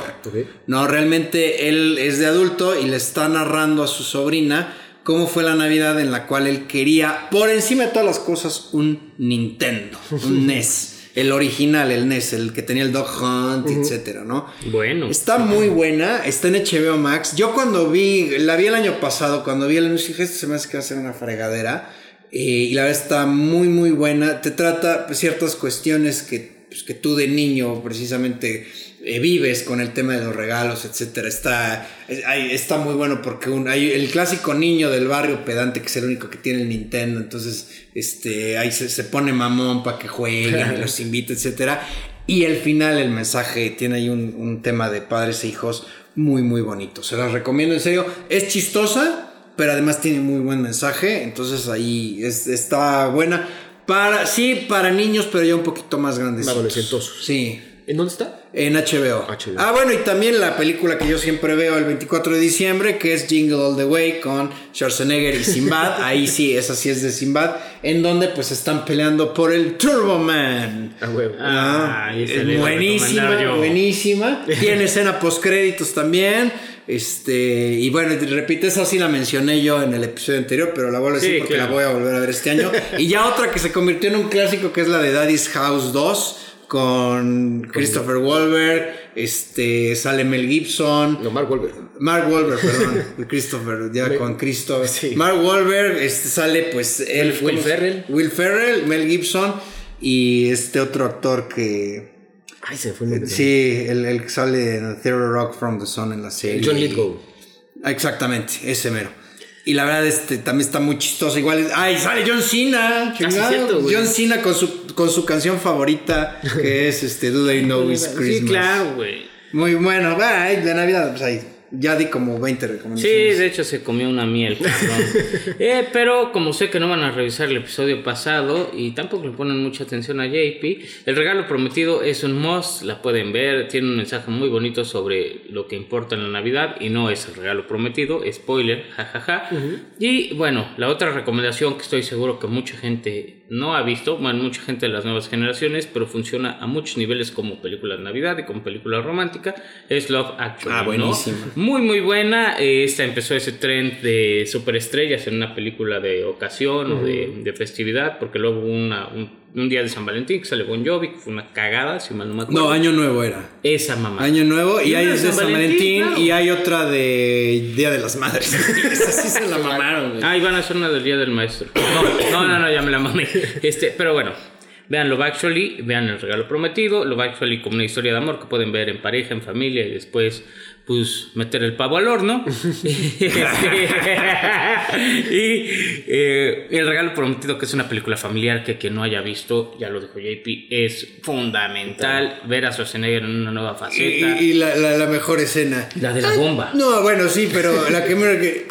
[SPEAKER 1] No, realmente él es de adulto y le está narrando a su sobrina cómo fue la Navidad en la cual él quería, por encima de todas las cosas, un Nintendo, un NES. El original, el NES, el que tenía el Dog Hunt, etcétera, ¿no?
[SPEAKER 3] Bueno.
[SPEAKER 1] Está muy buena, está en HBO Max. Yo cuando vi, la vi el año pasado, cuando vi el anuncio dije, esto se me hace que va a ser una fregadera. Eh, y la verdad está muy, muy buena. Te trata pues, ciertas cuestiones que, pues, que tú de niño precisamente eh, vives con el tema de los regalos, etcétera. Está, está muy bueno porque un, hay el clásico niño del barrio pedante que es el único que tiene el Nintendo. Entonces, este, ahí se, se pone mamón para que jueguen los invita, etcétera. Y el final, el mensaje, tiene ahí un, un tema de padres e hijos muy, muy bonito. Se las recomiendo en serio. Es chistosa, pero además tiene muy buen mensaje. Entonces ahí es- está buena. Para, sí, para niños, pero ya un poquito más grandes.
[SPEAKER 2] Adolescentosos.
[SPEAKER 1] Sí.
[SPEAKER 2] ¿En dónde está?
[SPEAKER 1] En HBO.
[SPEAKER 2] HBO.
[SPEAKER 1] Ah, bueno, y también la película que yo siempre veo el 24 de diciembre, que es Jingle All the Way con Schwarzenegger y Sinbad. Ahí sí, esa sí es de Sinbad, en donde pues están peleando por el Turbo Man.
[SPEAKER 3] Ah,
[SPEAKER 1] Ah,
[SPEAKER 3] esa
[SPEAKER 1] es buenísima, buenísima. Tiene escena post créditos también. Este, y bueno, repito, esa sí la mencioné yo en el episodio anterior, pero la vuelvo a decir
[SPEAKER 3] Sí,
[SPEAKER 1] porque
[SPEAKER 3] claro.
[SPEAKER 1] la voy a volver a ver este año. y ya otra que se convirtió en un clásico que es la de Daddy's House 2 con Christopher Wahlberg, este, sale Mel Gibson.
[SPEAKER 2] No, Mark Wahlberg.
[SPEAKER 1] Mark Wahlberg, perdón, Christopher, ya
[SPEAKER 2] Me-
[SPEAKER 1] con Cristo.
[SPEAKER 2] Sí.
[SPEAKER 1] Mark Wahlberg, este sale pues él,
[SPEAKER 2] Will
[SPEAKER 1] ¿cómo se-
[SPEAKER 2] Ferrell.
[SPEAKER 1] Will Ferrell, Mel Gibson y este otro actor que
[SPEAKER 2] Ay, se fue el
[SPEAKER 1] sí, el, el que sale en Theater Rock from the Sun en la serie.
[SPEAKER 2] John Lithgow.
[SPEAKER 1] Exactamente, ese mero. Y la verdad, este también está muy chistoso. Igual, es- ¡ay! Sale John Cena.
[SPEAKER 3] sí, cierto, güey.
[SPEAKER 1] John Cena con su, con su canción favorita, que es este Do They Know It's Christmas.
[SPEAKER 3] Sí, claro, güey.
[SPEAKER 1] Muy bueno. Ay, de Navidad, pues ahí. Ya di como 20
[SPEAKER 3] Sí,
[SPEAKER 1] recomendaciones.
[SPEAKER 3] de hecho se comió una miel. Eh, pero como sé que no van a revisar el episodio pasado y tampoco le ponen mucha atención a JP, el regalo prometido es un must, la pueden ver, tiene un mensaje muy bonito sobre lo que importa en la Navidad y no es el regalo prometido, spoiler, jajaja. Y bueno, la otra recomendación que estoy seguro que mucha gente no ha visto, bueno, mucha gente de las nuevas generaciones, pero funciona a muchos niveles como película de Navidad y como película romántica, es Love Actually.
[SPEAKER 1] Ah,
[SPEAKER 3] ¿no?
[SPEAKER 1] buenísima.
[SPEAKER 3] Muy, muy buena. Esta empezó ese trend de superestrellas en una película de ocasión o de, de festividad, porque luego hubo una, un, un día de San Valentín que sale Bon Jovi, que fue una cagada, si mal no me acuerdo.
[SPEAKER 1] No, Año Nuevo era.
[SPEAKER 3] Esa mamá.
[SPEAKER 1] Año Nuevo y
[SPEAKER 3] Y
[SPEAKER 1] hay
[SPEAKER 3] una
[SPEAKER 1] de San Valentín,
[SPEAKER 3] claro.
[SPEAKER 1] y hay otra de Día de las Madres. Esa sí se la mamaron, güey.
[SPEAKER 3] Ah, iban a hacer una del Día del Maestro. No, no, no, no, ya me la mamé. Este, pero bueno. Vean Love Actually, vean El Regalo Prometido, Love Actually como una historia de amor que pueden ver en pareja, en familia y después pues meter el pavo al horno. y eh, El Regalo Prometido, que es una película familiar que quien no haya visto, ya lo dijo JP, es fundamental ver a Schwarzenegger en una nueva faceta.
[SPEAKER 1] Y, y la, la- la mejor escena.
[SPEAKER 3] La de la bomba.
[SPEAKER 1] No, bueno, sí, pero la que me que.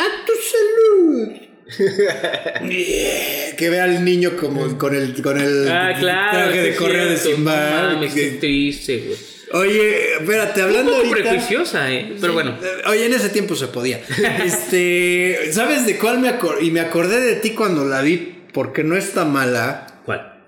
[SPEAKER 1] Que vea al niño como con el, con el
[SPEAKER 3] Ah, claro.
[SPEAKER 1] traje de correo de
[SPEAKER 3] mames, qué
[SPEAKER 1] que-
[SPEAKER 3] triste, güey.
[SPEAKER 1] Oye, espérate, hablando ahorita-
[SPEAKER 3] prejuiciosa, ¿eh? Pero bueno.
[SPEAKER 1] Oye, en ese tiempo se podía. Este, ¿sabes de cuál me acordé? Y me acordé de ti cuando la vi, porque no está mala.
[SPEAKER 3] ¿Cuál?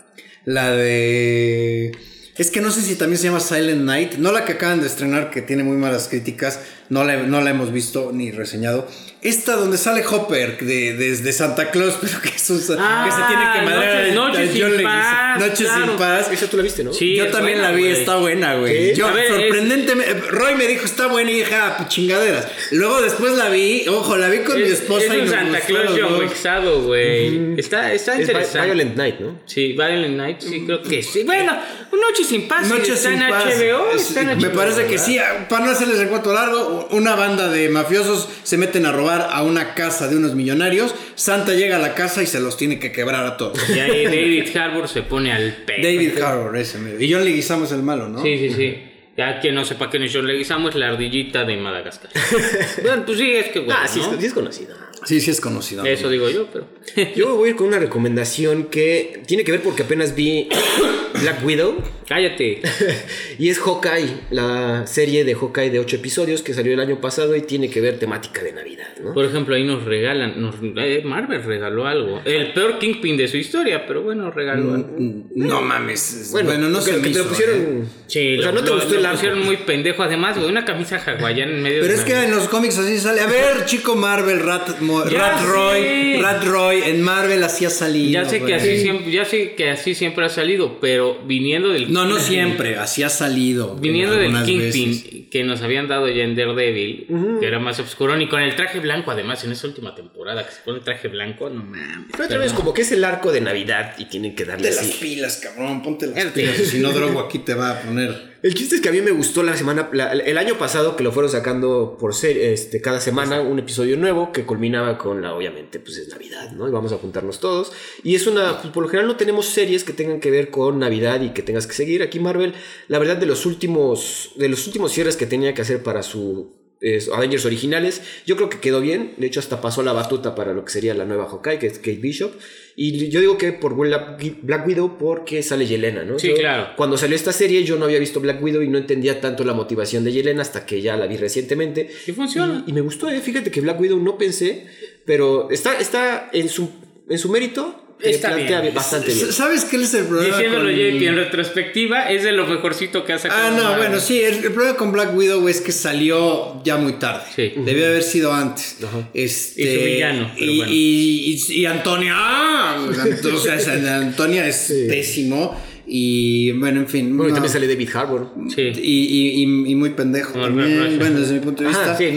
[SPEAKER 1] La de. Es que no sé si también se llama Silent Night. No la que acaban de estrenar, que tiene muy malas críticas. No la, no la hemos visto ni reseñado. Esta donde sale Hopper de, de, de Santa Claus, pero que, es un- que se tiene que madrear
[SPEAKER 3] Noches-
[SPEAKER 1] John
[SPEAKER 3] sin
[SPEAKER 1] Leguizamo.
[SPEAKER 3] paz,
[SPEAKER 1] Noches
[SPEAKER 3] claro.
[SPEAKER 1] sin paz.
[SPEAKER 2] Esa tú la viste, ¿no?
[SPEAKER 3] Sí,
[SPEAKER 1] Yo también
[SPEAKER 3] buena,
[SPEAKER 1] la vi, está buena, güey. Yo,
[SPEAKER 3] es-
[SPEAKER 1] sorprendentemente, Roy me dijo, está buena y dije, ah, pues chingaderas. Luego después la vi, ojo, la vi con mi
[SPEAKER 3] Es,
[SPEAKER 1] esposa
[SPEAKER 3] es
[SPEAKER 1] y
[SPEAKER 3] un
[SPEAKER 1] nos
[SPEAKER 3] Santa Claus. Wixado, güey. Está, está
[SPEAKER 2] Es
[SPEAKER 3] interesante.
[SPEAKER 2] Violent Night, ¿no?
[SPEAKER 3] Sí, Violent Night, sí, creo que sí. Bueno, Noche sin paz.
[SPEAKER 1] Noche
[SPEAKER 3] está
[SPEAKER 1] sin
[SPEAKER 3] en
[SPEAKER 1] paz.
[SPEAKER 3] HBO.
[SPEAKER 1] Es-
[SPEAKER 3] Está en
[SPEAKER 1] me
[SPEAKER 3] HBO,
[SPEAKER 1] parece que sí. Para no hacerles el cuento largo, una banda de mafiosos se meten a robar a una casa de unos millonarios. Santa llega a la casa y se los tiene que quebrar a todos.
[SPEAKER 3] Y ahí David Harbour se pone al pedo.
[SPEAKER 1] David Harbour, ese. Y John Leguizamo es el malo, ¿no?
[SPEAKER 3] Sí, sí, sí. Ya quien no sepa quién es John Leguizamo es la ardillita de Madagascar. bueno, pues sí, es que bueno,
[SPEAKER 2] Ah, sí,
[SPEAKER 3] ¿no?
[SPEAKER 2] es, sí es conocida.
[SPEAKER 1] Sí, sí es conocido.
[SPEAKER 3] Eso digo yo, pero...
[SPEAKER 2] Yo voy a ir con una recomendación que tiene que ver porque apenas vi Black Widow.
[SPEAKER 3] Cállate.
[SPEAKER 2] Y es Hawkeye, la serie de Hawkeye de 8 episodios que salió el año pasado y tiene que ver temática de Navidad, ¿no?
[SPEAKER 3] Por ejemplo, ahí nos regalan, nos, eh, Marvel regaló algo. El peor Kingpin de su historia, pero bueno, regaló algo.
[SPEAKER 1] No mames. Bueno, no se
[SPEAKER 2] que
[SPEAKER 1] me
[SPEAKER 2] te lo pusieron.
[SPEAKER 1] ¿eh?
[SPEAKER 3] Sí,
[SPEAKER 2] o sea,
[SPEAKER 3] lo,
[SPEAKER 2] no te
[SPEAKER 3] lo-
[SPEAKER 2] gustó
[SPEAKER 3] lo
[SPEAKER 2] el arco.
[SPEAKER 3] pusieron muy pendejo. Además, güey, una camisa hawaiana en medio
[SPEAKER 1] Pero
[SPEAKER 3] de
[SPEAKER 1] es que en los cómics así sale. A ver, chico Marvel, Rat, Mo- Rat Roy.
[SPEAKER 3] sé.
[SPEAKER 1] Rat Roy, en Marvel así ha salido.
[SPEAKER 3] Ya sé, que así siempre, ya sé que así siempre ha salido, pero viniendo del...
[SPEAKER 1] No, no siempre, así ha salido.
[SPEAKER 3] Viniendo del Kingpin
[SPEAKER 1] veces.
[SPEAKER 3] que nos habían dado ya en Daredevil, que era más oscuro, y con el traje blanco, además, en esa última temporada que se pone el traje blanco, no mames.
[SPEAKER 2] Pero otra vez, como que es el arco de Navidad y tienen que darle
[SPEAKER 1] Ponte las pilas, cabrón, ponte las pilas. Si no drogo aquí te va a poner.
[SPEAKER 2] El chiste es que a mí me gustó la semana, la- el año pasado que lo fueron sacando por ser, este, cada semana un episodio nuevo que culminaba con la, obviamente, pues es Navidad, ¿no? Y vamos a juntarnos todos. Y es una, pues, por lo general no tenemos series que tengan que ver con Navidad y que tengas que seguir. Aquí Marvel, la verdad, de los últimos, de los últimos cierres que tenía que hacer para su eh, Avengers originales, yo creo que quedó bien. De hecho, hasta pasó la batuta para lo que sería la nueva Hawkeye, que es Kate Bishop. Y yo digo que por Black Widow porque sale Yelena, ¿no?
[SPEAKER 3] Sí,
[SPEAKER 2] Yo-
[SPEAKER 3] claro.
[SPEAKER 2] cuando salió esta serie yo no había visto Black Widow y no entendía tanto la motivación de Yelena hasta que ya la vi recientemente.
[SPEAKER 3] Y funciona.
[SPEAKER 2] Y, y me gustó, ¿eh? fíjate que Black Widow no pensé, pero está, está en, su, en su mérito.
[SPEAKER 3] Está
[SPEAKER 2] plantea
[SPEAKER 3] bien.
[SPEAKER 2] bastante bien.
[SPEAKER 1] ¿Sabes qué es el problema?
[SPEAKER 3] Diciéndolo
[SPEAKER 1] con-
[SPEAKER 3] JP en retrospectiva, es de lo mejorcito que ha sacado.
[SPEAKER 1] Ah, no,
[SPEAKER 3] Marvel.
[SPEAKER 1] bueno, sí, el, el problema con Black Widow es que salió ya muy tarde.
[SPEAKER 3] Sí.
[SPEAKER 1] Debió haber sido antes.
[SPEAKER 2] Ajá.
[SPEAKER 1] Este,
[SPEAKER 3] Y su villano, pero
[SPEAKER 1] Y,
[SPEAKER 3] bueno.
[SPEAKER 1] y, y- y Antonia. ¡ah! O sea, Antonia es pésimo. Y bueno, en fin.
[SPEAKER 2] Bueno, y
[SPEAKER 1] no.
[SPEAKER 2] también sale David Harbour.
[SPEAKER 3] Sí.
[SPEAKER 1] Y, y- y- y muy pendejo
[SPEAKER 3] No,
[SPEAKER 1] también.
[SPEAKER 3] no, no,
[SPEAKER 1] bueno, desde mi punto de vista.
[SPEAKER 2] Ajá, sí,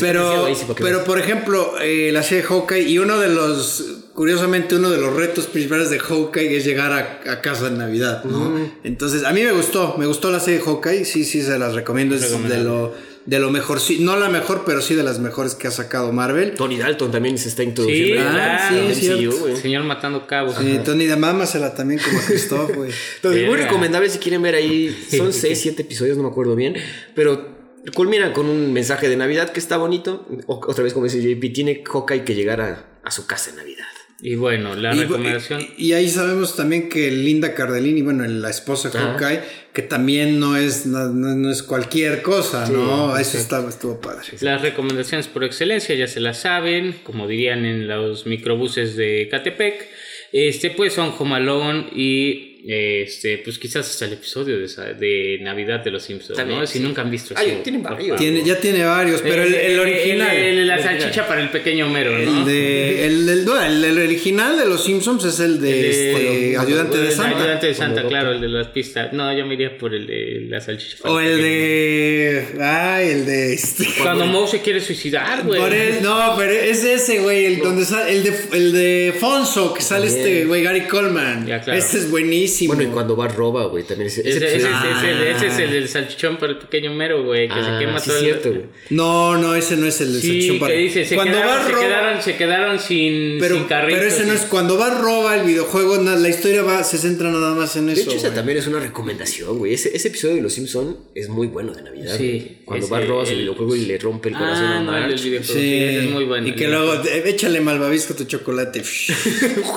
[SPEAKER 1] pero,
[SPEAKER 2] sí,
[SPEAKER 1] pero por ejemplo, eh, la serie de Hawkeye y uno de los, curiosamente, uno de los retos principales de Hawkeye es llegar a, a casa en Navidad, ¿no? Entonces, a mí me gustó, me gustó la serie de Hawkeye, sí, sí, se las recomiendo, es de lo, de lo mejor, sí, no la mejor, pero sí de las mejores que ha sacado Marvel.
[SPEAKER 2] Tony Dalton también se está
[SPEAKER 3] Sí,
[SPEAKER 2] introduciendo.
[SPEAKER 3] claro.
[SPEAKER 1] Sí, cierto.
[SPEAKER 2] güey.
[SPEAKER 3] Señor matando cabos.
[SPEAKER 1] Sí, Tony de Mámasela también como Christoph, güey.
[SPEAKER 2] Entonces, muy recomendable si quieren ver ahí. Son 6, 7 episodios, no me acuerdo bien. Pero culminan con un mensaje de Navidad que está bonito. O- otra vez, como dice JP, tiene Hawkeye que llegar a, a su casa en Navidad.
[SPEAKER 3] Y bueno, la
[SPEAKER 1] Y-
[SPEAKER 3] recomendación.
[SPEAKER 1] Y, y ahí sabemos también que Linda Cardellini, bueno, la esposa de. Hawkeye, que también no es, no, no- es cualquier cosa, ¿no? Eso estaba, estuvo padre.
[SPEAKER 3] Las recomendaciones por excelencia ya se las saben, como dirían en los microbuses de Catepec. Este, pues son Home Alone y este, pues quizás hasta el episodio de, esa- de Navidad de los Simpsons,
[SPEAKER 2] También,
[SPEAKER 3] ¿no? Si
[SPEAKER 2] sí.
[SPEAKER 3] nunca han visto
[SPEAKER 2] Ay,
[SPEAKER 3] eso,
[SPEAKER 2] tienen
[SPEAKER 3] por
[SPEAKER 2] varios.
[SPEAKER 3] favor.
[SPEAKER 1] Tiene, ya tiene varios, pero el, el original.
[SPEAKER 3] el- el- la salchicha para el pequeño Homero, ¿no?
[SPEAKER 1] El, de, el, original de los Simpsons es el de,
[SPEAKER 3] El de-
[SPEAKER 1] este, Ayudante de Santa.
[SPEAKER 3] Ayudante de Santa,
[SPEAKER 2] Cuando
[SPEAKER 3] claro, el de las pistas. No, yo me iría por el de la salchicha. para
[SPEAKER 1] O el de. Ay, el de este.
[SPEAKER 3] Cuando Moe se quiere suicidar, güey.
[SPEAKER 1] Por el- no, pero es ese, güey, el, donde sale, el de, el de Fonso, que sale
[SPEAKER 2] También.
[SPEAKER 1] este güey, Gary Coleman.
[SPEAKER 3] Ya, claro.
[SPEAKER 1] Este es buenísimo. Buenísimo.
[SPEAKER 2] Bueno, y cuando va roba, güey, también ese,
[SPEAKER 3] Ese, ese- ese-
[SPEAKER 1] Ah.
[SPEAKER 3] ese- ese es el del salchichón para el pequeño mero, güey, que se
[SPEAKER 2] Ah,
[SPEAKER 3] quema
[SPEAKER 2] sí,
[SPEAKER 3] todo
[SPEAKER 2] es
[SPEAKER 3] el-
[SPEAKER 2] cierto, güey.
[SPEAKER 1] No, no, ese no es el de
[SPEAKER 3] Sí,
[SPEAKER 1] Salchichón para-
[SPEAKER 3] que dice, se,
[SPEAKER 1] Cuando
[SPEAKER 3] quedaron,
[SPEAKER 1] va
[SPEAKER 3] se,
[SPEAKER 1] roba-
[SPEAKER 3] quedaron, se quedaron sin,
[SPEAKER 1] Pero,
[SPEAKER 3] sin carritos.
[SPEAKER 1] pero ese no es cuando va roba el videojuego, na- la historia va, se centra nada más en
[SPEAKER 2] De
[SPEAKER 1] eso.
[SPEAKER 2] hecho, esa también es una recomendación, güey. Ese, ese episodio de Los Simpson es muy bueno de Navidad.
[SPEAKER 3] Sí.
[SPEAKER 2] Cuando va roba su
[SPEAKER 3] el-
[SPEAKER 2] videojuego y le rompe el corazón
[SPEAKER 3] Ah,
[SPEAKER 2] a
[SPEAKER 3] no, el del videojuego.
[SPEAKER 1] Sí,
[SPEAKER 3] ese es muy bueno.
[SPEAKER 1] Y que luego, échale malvavisco tu chocolate.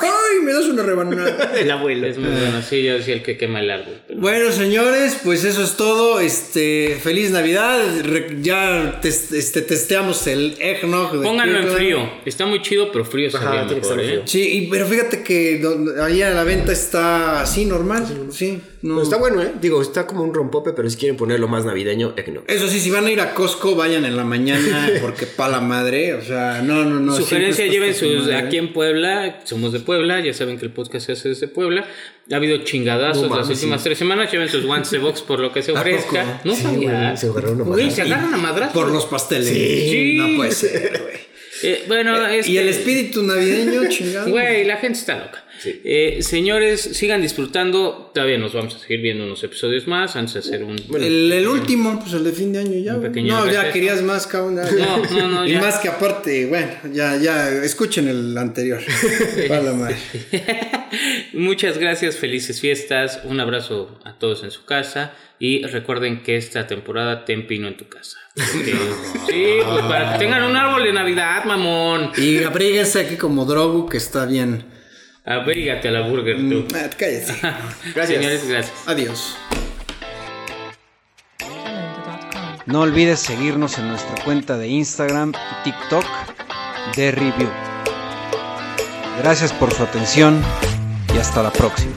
[SPEAKER 1] ¡Ay, me das una rebanada!
[SPEAKER 2] El abuelo.
[SPEAKER 3] Es muy bueno, sí, yo decía el que quema el árbol. pero-
[SPEAKER 1] Bueno, señores, pues eso es todo. Este, feliz Navidad. Re- ya tes- este, testeamos el eggnog. de
[SPEAKER 3] Pónganlo en frío. Está muy chido, pero frío
[SPEAKER 2] Ajá,
[SPEAKER 3] mejor, ¿eh?
[SPEAKER 2] frío.
[SPEAKER 1] Sí, y- pero fíjate que ahí a la venta está así, normal. Sí, no.
[SPEAKER 2] Pero está bueno, ¿eh? Digo, está como un rompope, pero si quieren ponerlo más navideño, eggnog.
[SPEAKER 1] Eso sí, si van a ir a Costco, vayan en la mañana porque pa' la madre. O sea, no, no, no.
[SPEAKER 3] Sugerencia, lleven sus.
[SPEAKER 1] madre.
[SPEAKER 3] Aquí en Puebla, somos de Puebla, ya saben que el podcast se hace desde Puebla. Ha habido chingadazos
[SPEAKER 2] No
[SPEAKER 3] las últimas tres semanas. Lleven sus guantes de box por lo que se
[SPEAKER 1] ¿A
[SPEAKER 3] ofrezca. No
[SPEAKER 2] Sí,
[SPEAKER 3] sabía.
[SPEAKER 2] güey, se agarraron a
[SPEAKER 3] Güey,
[SPEAKER 2] madrazos.
[SPEAKER 3] se agarran a madrazos.
[SPEAKER 1] Por los pasteles.
[SPEAKER 3] Sí.
[SPEAKER 1] No puede ser, güey.
[SPEAKER 3] Eh, bueno, es
[SPEAKER 1] Y el
[SPEAKER 3] que-
[SPEAKER 1] espíritu navideño, chingado.
[SPEAKER 3] Güey, la gente está loca.
[SPEAKER 2] Sí.
[SPEAKER 3] Eh, señores, sigan disfrutando. Todavía nos vamos a seguir viendo unos episodios más antes de hacer un.
[SPEAKER 1] el, el último, pues el de fin de año ya.
[SPEAKER 3] pequeño
[SPEAKER 1] No, ya querías más, cabrón.
[SPEAKER 3] No, no, no,
[SPEAKER 1] Y
[SPEAKER 3] ya.
[SPEAKER 1] más que aparte, bueno, ya, ya, escuchen el anterior. Pa' la madre.
[SPEAKER 3] Muchas gracias, felices fiestas. Un abrazo a todos en su casa. Y recuerden que esta temporada ten pino en tu casa. Sí, pues para que tengan un árbol de Navidad, mamón.
[SPEAKER 1] Y abríguense aquí como Drogu, que está bien.
[SPEAKER 3] Abrígate a la burger, tú.
[SPEAKER 1] Ah, cállate.
[SPEAKER 2] Gracias.
[SPEAKER 3] Señores, gracias.
[SPEAKER 1] Adiós. No olvides seguirnos en nuestra cuenta de Instagram y TikTok de Review. Gracias por su atención y hasta la próxima.